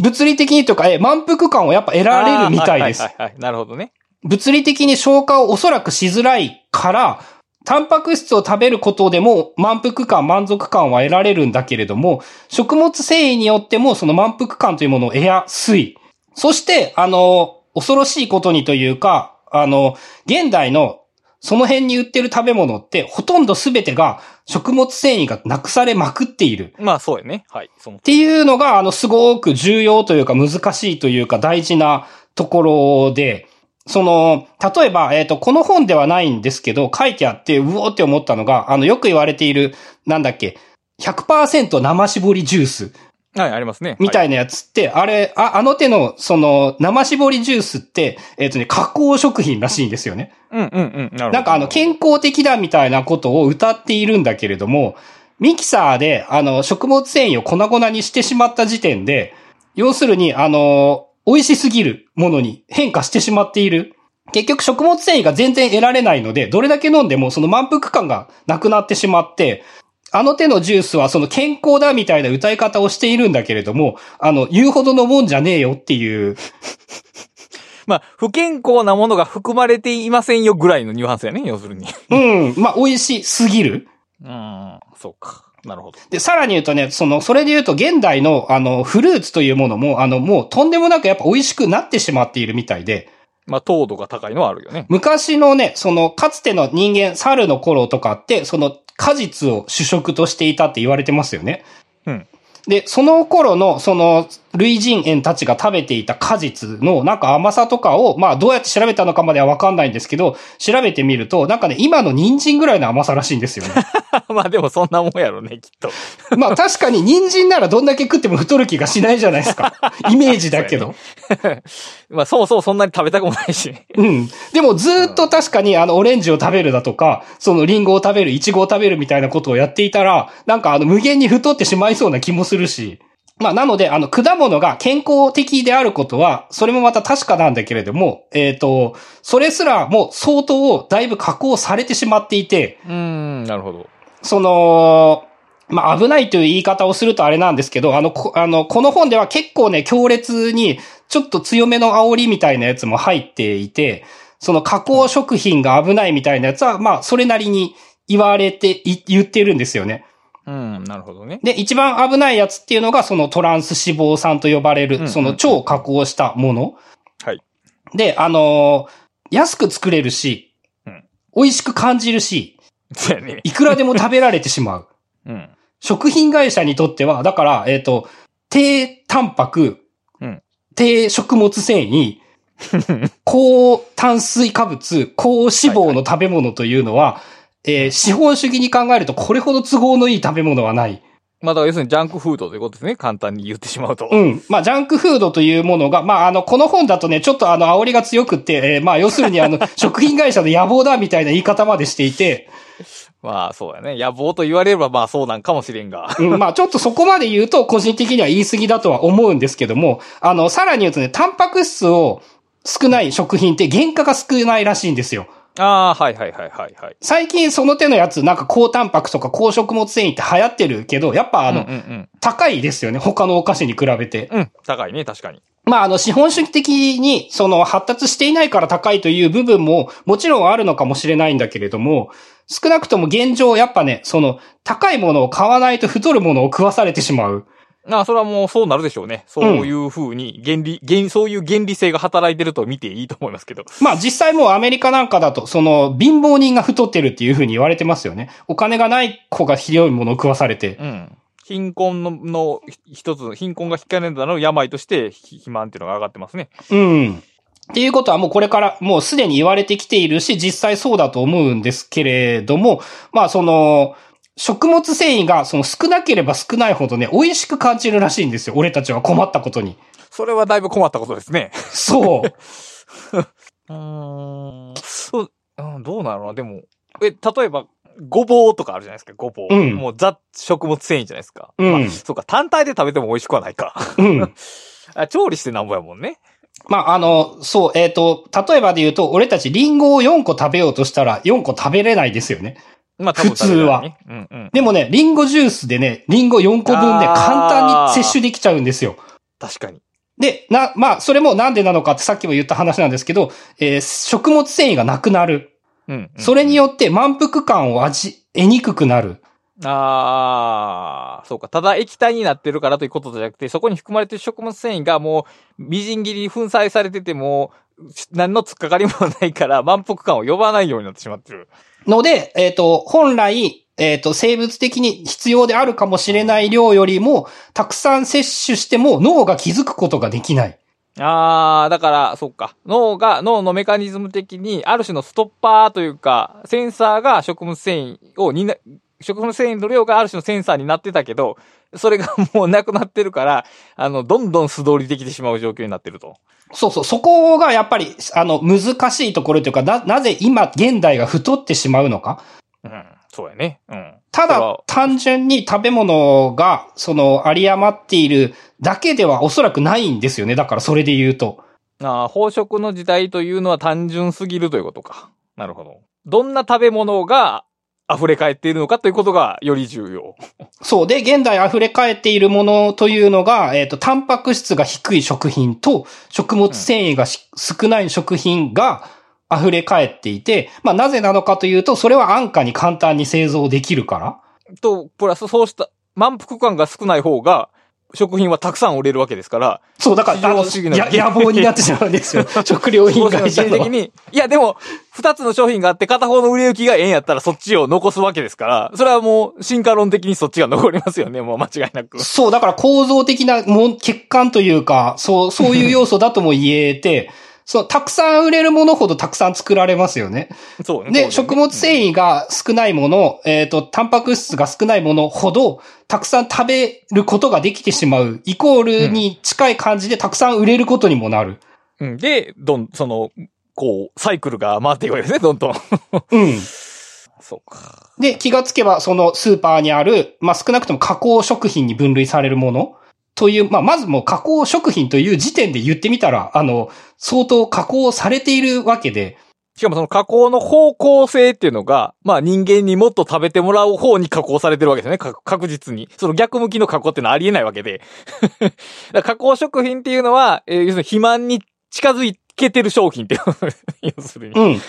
物理的にというか、え、満腹感をやっぱ得られるみたいです。はいはいはいはい。なるほどね。物理的に消化をおそらくしづらいから、タンパク質を食べることでも満腹感、満足感は得られるんだけれども、食物繊維によってもその満腹感というものを得やすい。そして、あの、恐ろしいことにというか、あの、現代のその辺に売ってる食べ物ってほとんど全てが食物繊維がなくされまくっている。まあそうやね。はい。っていうのが、あの、すごく重要というか難しいというか大事なところで、その、例えば、えっ、と、この本ではないんですけど、書いてあって、うおーって思ったのが、あの、よく言われている、なんだっけ、100%生搾りジュースはい、ありますね。い。みたいなやつって、あれ、あ、あの手の、その、生搾りジュースって、えっ、とね、加工食品らしいんですよね。うんうんうん。なるほど。なんかあの、健康的だみたいなことを歌っているんだけれども、ミキサーで、あの、食物繊維を粉々にしてしまった時点で、要するに、あの、美味しすぎるものに変化してしまっている。結局食物繊維が全然得られないので、どれだけ飲んでもその満腹感がなくなってしまって、あの手のジュースはその健康だみたいな歌い方をしているんだけれども、あの、言うほどのもんじゃねえよっていう、まあ、不健康なものが含まれていませんよぐらいのニュアンスやね、要するに。うん、まあ、美味しすぎる。うん、そうか。なるほど。で、さらに言うとね、その、それで言うと現代の、あの、フルーツというものも、あの、もうとんでもなくやっぱ美味しくなってしまっているみたいで、まあ、糖度が高いのはあるよね。昔のね、その、かつての人間、猿の頃とかって、その、果実を主食としていたって言われてますよね。うん。で、その頃の、その、類人猿たちが食べていた果実の、なんか甘さとかを、まあ、どうやって調べたのかまではわかんないんですけど、調べてみると、なんかね、今の人参ぐらいの甘さらしいんですよね。まあ、でもそんなもんやろね、きっと。まあ、確かに人参ならどんだけ食っても太る気がしないじゃないですか。イメージだけど。まあ、そもそもそんなに食べたくもないしね。うん。でもずーっと確かにあのオレンジを食べるだとか、そのリンゴを食べる、イチゴを食べるみたいなことをやっていたら、なんかあの無限に太ってしまいそうな気もするし。まあなので、あの果物が健康的であることは、それもまた確かなんだけれども、えっ、と、それすらもう相当だいぶ加工されてしまっていて、うーん、なるほど。その、まあ、危ないという言い方をするとあれなんですけど、あの、こあの、この本では結構ね、強烈に、ちょっと強めの煽りみたいなやつも入っていて、その加工食品が危ないみたいなやつは、まあ、それなりに言われて、い言ってるんですよね。うん、なるほどね。で、一番危ないやつっていうのが、そのトランス脂肪酸と呼ばれる、うんその超加工したもの。はい。で、あのー安く作れるし、うん美味しく感じるし、そうやね。いくらでも食べられてしまう。うん。食品会社にとっては、だから、えっ、と、低タンパク、うん低食物繊維、高炭水化物、高脂肪の食べ物というのは、えー資本主義に考えるとこれほど都合のいい食べ物はない。まあ、だから要するにジャンクフードということですね。簡単に言ってしまうと。うん。まあ、ジャンクフードというものが、まあ、あの、この本だとね、ちょっとあの、煽りが強くって、えーまあ、要するにあの、食品会社の野望だみたいな言い方までしていて、まあ、そうだね。野望と言われれば、まあ、そうなんかもしれんが。うん、まあちょっとそこまで言うと個人的には言い過ぎだとは思うんですけども、あの、さらに言うとね、タンパク質を少ない食品って原価が少ないらしいんですよ。ああ、はいはいはいはいはい。最近その手のやつ、なんか高タンパクとか高食物繊維って流行ってるけど、やっぱあの、うんうん高いですよね。他のお菓子に比べて。うん。うん。高いね、確かに。まああの、資本主義的にその発達していないから高いという部分ももちろんあるのかもしれないんだけれども、少なくとも現状やっぱね、その高いものを買わないと太るものを食わされてしまう。ああ、それはもうそうなるでしょうね。そういう風に、原理、原、そういう原理性が働いてると見ていいと思いますけど。まあ実際もうアメリカなんかだと、その貧乏人が太ってるっていう風に言われてますよね。お金がない子がひどいものを食わされて。うん。貧困の、の一つ、貧困が引かねだの病として、ひ肥満っていうのが上がってますね。うん。っていうことはもうこれからもうすでに言われてきているし、実際そうだと思うんですけれども、まあその、食物繊維がその少なければ少ないほどね、美味しく感じるらしいんですよ。俺たちは困ったことに。それはだいぶ困ったことですね。そう。うーん。そう、うん、どうなのな、でも。え、例えば、ごぼうとかあるじゃないですか、ごぼう。うんもうザ食物繊維じゃないですか。うんまあ、そうか、単体で食べても美味しくはないか。うん。あ調理してなんぼやもんね。まあ、あの、そう、えっ、と、例えばで言うと、俺たちリンゴを4個食べようとしたら4個食べれないですよね。まあ、普通はね。うんうん。でもね、リンゴジュースでね、リンゴ4個分ね、あー簡単に摂取できちゃうんですよ。確かに。で、な、まあ、それもなんでなのかってさっきも言った話なんですけど、えー食物繊維がなくなる。うん、うん。それによって満腹感を味、得にくくなる。ああ、そうか。ただ液体になってるからということじゃなくて、そこに含まれてる食物繊維がもう、微塵切りに粉砕されてても、何の突っかかりもないから、満腹感を呼ばないようになってしまってる。ので、えっ、と、本来、えっ、と、生物的に必要であるかもしれない量よりも、たくさん摂取しても脳が気づくことができない。あー、だから、そっか。脳が、脳のメカニズム的に、ある種のストッパーというか、センサーが食物繊維をにな、食物繊維の量がある種のセンサーになってたけど、それがもうなくなってるから、あの、どんどん素通りできてしまう状況になってると。そうそう、そこがやっぱり、あの、難しいところというか、な、なぜ今、現代が太ってしまうのか。うん。そうやね。うん。ただ単純に食べ物が、その、有り余っているだけではおそらくないんですよね。だからそれで言うと。ああ、飽食の時代というのは単純すぎるということか。なるほど。どんな食べ物が溢れ返っているのかということがより重要。そう。で、現代溢れ返っているものというのが、えっ、と、タンパク質が低い食品と、食物繊維がし、少ない食品が溢れ返っていて、まあ、なぜなのかというと、それは安価に簡単に製造できるから。と、プラスそうした満腹感が少ない方が、食品はたくさん売れるわけですから、そう、だから、あの、野望になってしまうんですよ。食料品会社の的。に、いやでも、二つの商品があって片方の売れ行きがええんやったらそっちを残すわけですから、それはもう進化論的にそっちが残りますよね、もう間違いなく。そう、だから構造的なもん欠陥というか、そう、そういう要素だとも言えて、そう、たくさん売れるものほどたくさん作られますよね。そうね。で、食物繊維が少ないもの、えっ、と、タンパク質が少ないものほど、たくさん食べることができてしまう、イコールに近い感じでたくさん売れることにもなる。うん。で、どん、その、こう、サイクルが回っていくわけですね、どんどん。うん。そうか。で、気がつけば、そのスーパーにある、まあ、少なくとも加工食品に分類されるものという、まあ、まずもう加工食品という時点で言ってみたら、あの、相当加工されているわけで、しかもその加工の方向性っていうのが、まあ人間にもっと食べてもらう方に加工されてるわけですよね。確実に。その逆向きの加工っていうのはありえないわけで。加工食品っていうのは、えー要するに肥満に近づいけてる商品って 要するに。うん。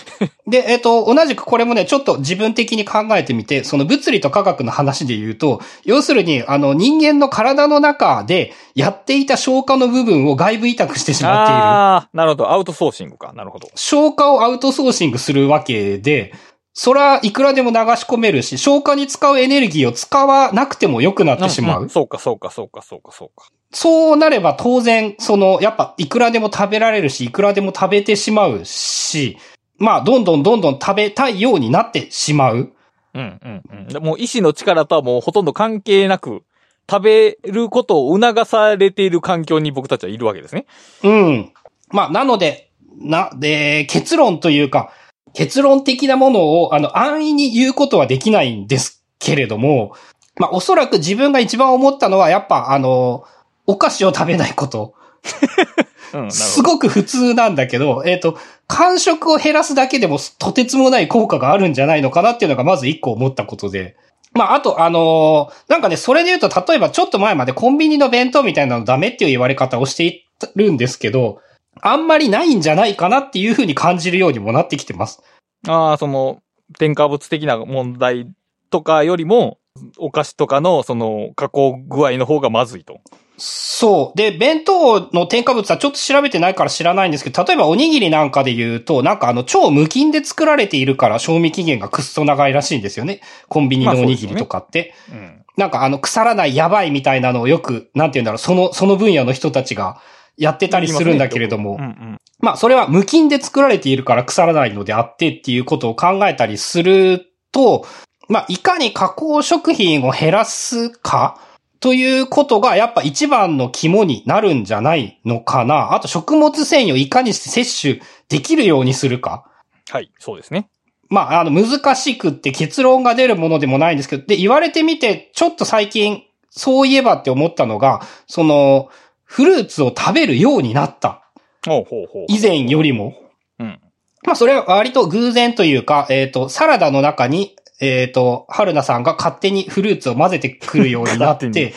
で、えっ、と、同じくこれもね、ちょっと自分的に考えてみて、その物理と科学の話で言うと、要するに、あの、人間の体の中でやっていた消化の部分を外部委託してしまっている。ああ、なるほど。アウトソーシングか。なるほど。消化をアウトソーシングするわけで、そら、いくらでも流し込めるし、消化に使うエネルギーを使わなくても良くなってしまう。んんそうか、そうか、そうか、そうか、そうか。そうなれば当然、その、やっぱ、いくらでも食べられるし、いくらでも食べてしまうし、まあ、どんどんどんどん食べたいようになってしまう。うん、うん、うんで。もう意志の力とはもうほとんど関係なく、食べることを促されている環境に僕たちはいるわけですね。うん。まあ、なので、な、で、結論というか、結論的なものを、あの、安易に言うことはできないんですけれども、まあ、おそらく自分が一番思ったのは、やっぱ、あの、お菓子を食べないこと。うん、すごく普通なんだけど、えっ、と、間食を減らすだけでもとてつもない効果があるんじゃないのかなっていうのがまず一個思ったことで。まあ、あと、あのーなんかね、それで言うと、例えばちょっと前までコンビニの弁当みたいなのダメっていう言われ方をしているんですけど、あんまりないんじゃないかなっていうふうに感じるようにもなってきてます。ど。ああ、その、添加物的な問題とかよりも、お菓子とかの、その、加工具合の方がまずいと。そう。で、弁当の添加物はちょっと調べてないから知らないんですけど、例えばおにぎりなんかで言うと、なんかあの超無菌で作られているから賞味期限がくっそ長いらしいんですよね。コンビニのおにぎりとかって。うん。なんかあの腐らないやばいみたいなのをよく、なんて言うんだろう、その、その分野の人たちがやってたりするんだけれども、うんうん。まあそれは無菌で作られているから腐らないのであってっていうことを考えたりすると、まあいかに加工食品を減らすかということがやっぱ一番の肝になるんじゃないのかな。あと食物繊維をいかにして摂取できるようにするか。はい、そうですね。まあ、あの、難しくって結論が出るものでもないんですけど、で、言われてみて、ちょっと最近、そういえばって思ったのが、その、フルーツを食べるようになった。ほうほうほう。以前よりも。うん。まあそれは割と偶然というか、えっ、と、サラダの中に、えっ、と、春菜さんが勝手にフルーツを混ぜてくるようになって、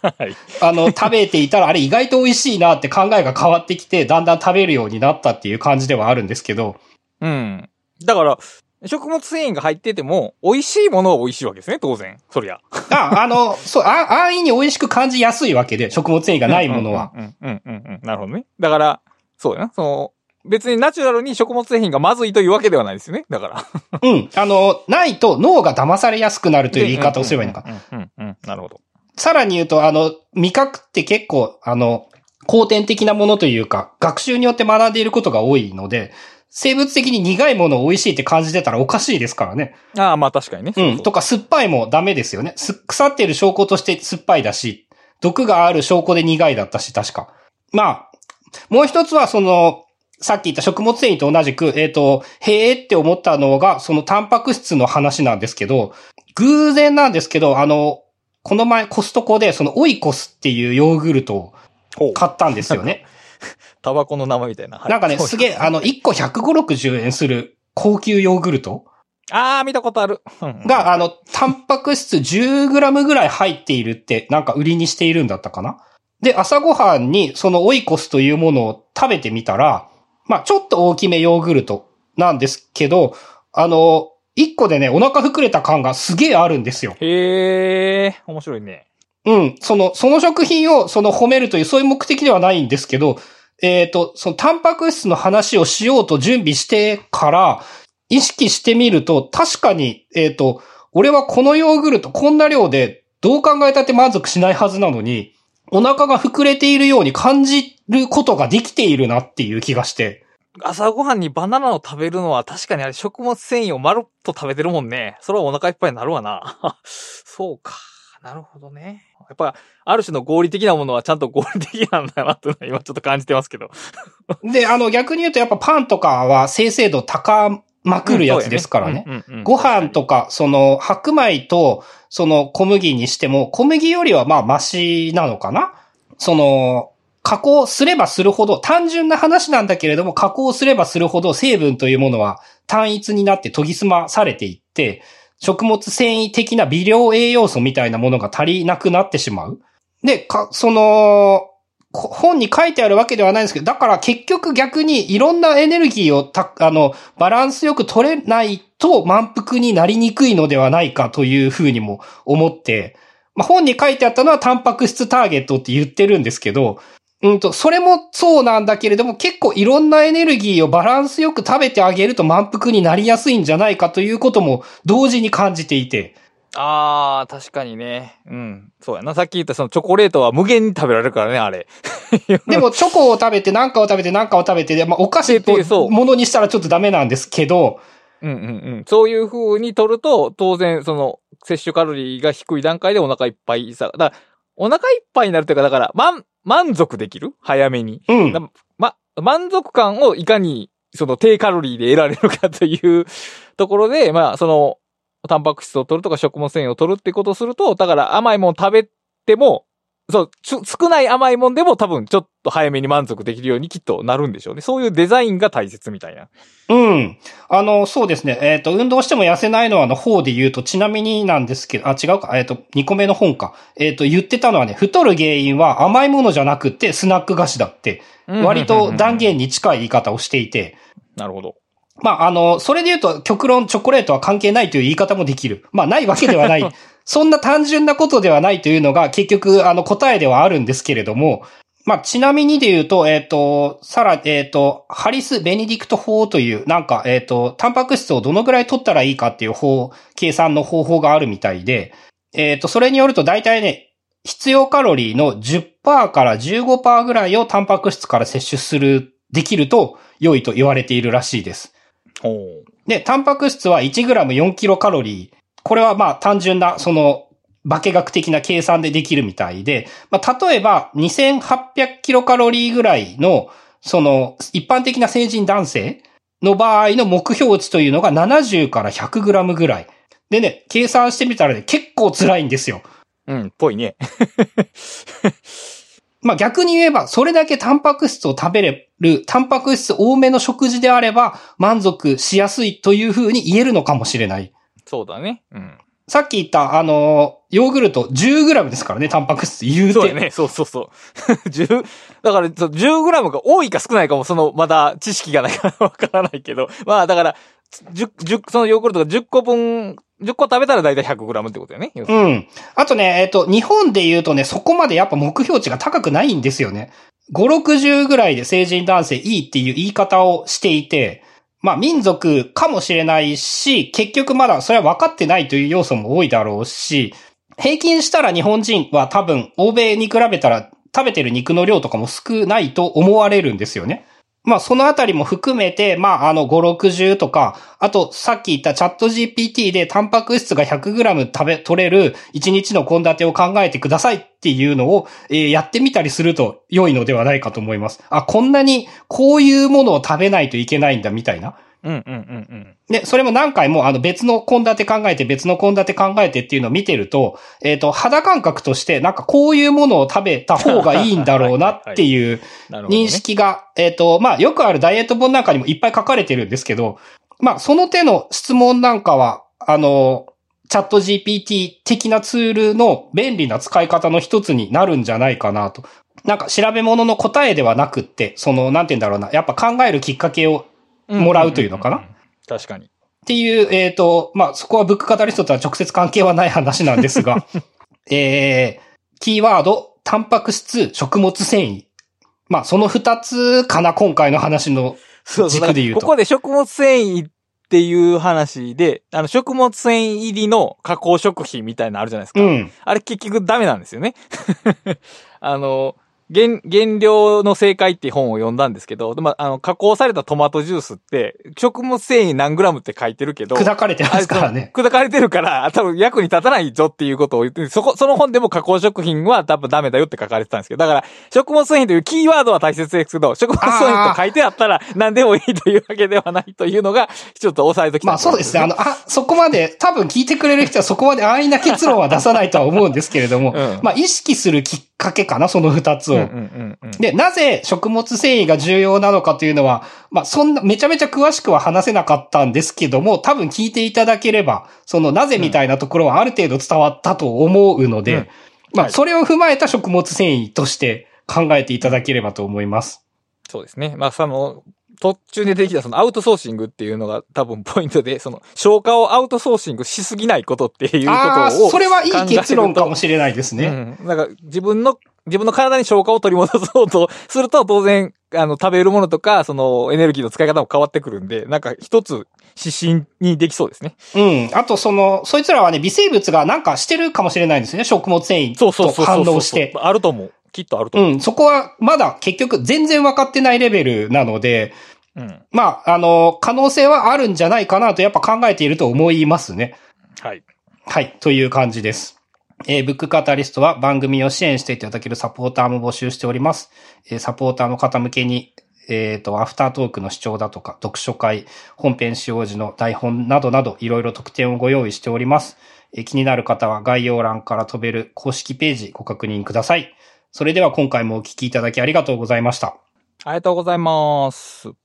はい。あの、食べていたら、あれ意外と美味しいなって考えが変わってきて、だんだん食べるようになったっていう感じではあるんですけど、うん。だから、食物繊維が入ってても、美味しいものは美味しいわけですね、当然。そりゃ。あ、あの、そう、あ安易に美味しく感じやすいわけで、食物繊維がないものは。うんうんうんうんうん。なるほどね。だから、そうやな。その、別にナチュラルに食物繊維がまずいというわけではないですよね。だから。うん。あの、ないと脳が騙されやすくなるという言い方をすればいいのか。うんうん。なるほど。さらに言うと、あの、味覚って結構、あの、後天的なものというか、学習によって学んでいることが多いので、生物的に苦いものを美味しいって感じてたらおかしいですからね。ああ、まあ確かにね。うん。とか酸っぱいもダメですよね。す腐っている証拠として酸っぱいだし、毒がある証拠で苦いだったし、確か。まあ、もう一つはその、さっき言った食物繊維と同じく、えっ、と、へーって思ったのが、そのタンパク質の話なんですけど、偶然なんですけど、あの、この前コストコでそのオイコスっていうヨーグルトを。買ったんですよね。タバコの名前みたいな。はいなんかね、すげえ、あの、1個150、60円する高級ヨーグルト？ああ、見たことある。が、あの、タンパク質 10g ぐらい入っているって、なんか売りにしているんだったかな？で、朝ごはんにそのオイコスというものを食べてみたら、まあちょっと大きめヨーグルトなんですけど、あの、1個でね、お腹膨れた感がすげえあるんですよ。へえ、面白いね。うん。その、その食品をその褒めるという、そういう目的ではないんですけど、えっ、と、そのタンパク質の話をしようと準備してから、意識してみると、確かに、えっ、と、俺はこのヨーグルトこんな量で、どう考えたって満足しないはずなのに、お腹が膨れているように感じることができているなっていう気がして。朝ごはんにバナナを食べるのは確かにあれ食物繊維をまるっと食べてるもんね。それはお腹いっぱいになるわな。そうか。なるほどね。やっぱ、ある種の合理的なものはちゃんと合理的なんだなっていうのは今ちょっと感じてますけど。で、あの逆に言うとやっぱパンとかは精製度高まくるやつですからね。ご飯とか、その白米と、その小麦にしても、小麦よりはまあマシなのかなその、加工すればするほど、単純な話なんだけれども、加工すればするほど成分というものは単一になって研ぎ澄まされていって、食物繊維的な微量栄養素みたいなものが足りなくなってしまう。で、か、その、本に書いてあるわけではないんですけど、だから結局逆にいろんなエネルギーをた、あの、バランスよく取れないと満腹になりにくいのではないかというふうにも思って、まあ、本に書いてあったのはタンパク質ターゲットって言ってるんですけど、うんと、それもそうなんだけれども、結構いろんなエネルギーをバランスよく食べてあげると満腹になりやすいんじゃないかということも同時に感じていて。ああ、確かにね。うん。そうやな。さっき言ったそのチョコレートは無限に食べられるからね、あれ。でも、チョコを食べて、なんかを食べて、なんかを食べて、でまあ、お菓子ってものにしたらちょっとダメなんですけど、うんうんうん。そういう風に取ると、当然、その、摂取カロリーが低い段階でお腹いっぱいさ、だから、お腹いっぱいになるというか、だから、満、満足できる？早めに。うんだ。ま、満足感をいかに、その低カロリーで得られるかというところで、まあ、その、タンパク質を取るとか食物繊維を取るってことをすると、だから甘いもの食べても、そう、ちょ少ない甘いもんでも多分ちょっと早めに満足できるようにきっとなるんでしょうね。そういうデザインが大切みたいな。うん。あの、そうですね。えっ、と、運動しても痩せないのはの方で言うと、ちなみになんですけど、あ、違うか。えっ、と、2個目の本か。えっ、と、言ってたのはね、太る原因は甘いものじゃなくてスナック菓子だって、割と断言に近い言い方をしていて、なるほど。まあ、あの、それで言うと、極論チョコレートは関係ないという言い方もできる。まあ、ないわけではない。そんな単純なことではないというのが、結局、あの、答えではあるんですけれども、まあ、ちなみにで言うと、えっ、と、さら、えっ、と、ハリス・ベネディクト法という、なんか、えっ、と、タンパク質をどのぐらい取ったらいいかっていう方、計算の方法があるみたいで、えっ、と、それによると大体ね、必要カロリーの10%から15%ぐらいをタンパク質から摂取する、できると良いと言われているらしいです。で、タンパク質は 1g4 キロカロリー。これはまあ単純な、その、化学的な計算でできるみたいで、まあ例えば2800キロカロリーぐらいの、その、一般的な成人男性の場合の目標値というのが70から 100g ぐらい。でね、計算してみたらね、結構辛いんですよ。うん、ぽいね。まあ逆に言えば、それだけタンパク質を食べれる、タンパク質多めの食事であれば、満足しやすいというふうに言えるのかもしれない。そうだね。うん。さっき言った、あのーヨーグルト 10g ですからね、タンパク質言うて。そうだね。そうそうそう。10、だから、そう10グラムが多いか少ないかも、その、まだ知識がないからわからないけど。まあ、だから、10、10、そのヨーグルトが10個分、10個食べたらだいたい100グラムってことだよね。うん。あとね、えっ、と、日本で言うとね、そこまでやっぱ目標値が高くないんですよね。5、60ぐらいで成人男性いいっていう言い方をしていて、まあ民族かもしれないし、結局まだそれは分かってないという要素も多いだろうし、平均したら日本人は多分欧米に比べたら食べてる肉の量とかも少ないと思われるんですよね。まあそのあたりも含めて、まああの5、60とか、あとさっき言ったチャット GPT でタンパク質が 100g 食べ、取れる1日の献立を考えてくださいっていうのを、えーやってみたりすると良いのではないかと思います。あ、こんなにこういうものを食べないといけないんだみたいな。うんうんうんうん。で、それも何回もあの別の献立考えて別の献立考えてっていうのを見てると、えっ、と、肌感覚としてなんかこういうものを食べた方がいいんだろうなっていうなるほど、ね。認識が、えっ、と、まあ、よくあるダイエット本なんかにもいっぱい書かれてるんですけど、まあ、その手の質問なんかは、あの、チャット GPT 的なツールの便利な使い方の一つになるんじゃないかなと。なんか調べ物の答えではなくって、その、なんて言うんだろうな、やっぱ考えるきっかけをもらうというのかな、んんんん確かに。っていう、えっ、と、まあ、そこはブックカタリストとは直接関係はない話なんですが、えー、キーワード、タンパク質、食物繊維。まあ、その二つかな、今回の話の。そうそう。軸で言うとここで食物繊維っていう話で、あの、食物繊維入りの加工食品みたいなのあるじゃないですか。うん。あれ結局ダメなんですよね。あの、原、原料の正解っていう本を読んだんですけど、でもあの、加工されたトマトジュースって、食物繊維何グラムって書いてるけど、砕かれてますからね。砕かれてるから、多分役に立たないぞっていうことを言って、そこ、その本でも加工食品は多分ダメだよって書かれてたんですけど、だから、食物繊維というキーワードは大切ですけど、食物繊維と書いてあったら何でもいいというわけではないというのが、ちょっと押さえときたいまあそうですね。あの、あ、そこまで、多分聞いてくれる人はそこまで安易な結論は出さないとは思うんですけれども、うんまあ意識するきっかけかな、その二つを。うんうんうんうん。で、なぜ食物繊維が重要なのかというのは、まあ、そんな、めちゃめちゃ詳しくは話せなかったんですけども、多分聞いていただければ、その、なぜみたいなところはある程度伝わったと思うので、うんまあ、はいそれを踏まえた食物繊維として考えていただければと思います。そうですね。まあ、その、途中で出てきたそのアウトソーシングっていうのが多分ポイントで、その消化をアウトソーシングしすぎないことっていうことを。ー、それはいい結論かもししれないですね。うん。なんか自分の、自分の体に消化を取り戻そうとすると当然、あの、食べるものとか、そのエネルギーの使い方も変わってくるんで、なんか一つ指針にできそうですね。うん。あと、その、そいつらはね、微生物がなんかしてるかもしれないんですよね。食物繊維そうそうとそうそうそう。反応して。あると思う。きっとあると思う。うん。そこは、まだ結局全然分かってないレベルなので、うん。まあ、あの、可能性はあるんじゃないかなとやっぱ考えていると思いますね。はい。はい。という感じです。えーブックカタリストは番組を支援していただけるサポーターも募集しております。えーサポーターの方向けに、えっ、と、アフタートークの視聴だとか、読書会、本編使用時の台本などなど、いろいろ特典をご用意しております。えー気になる方は概要欄から飛べる公式ページご確認ください。それでは今回もお聞きいただきありがとうございました。ありがとうございます。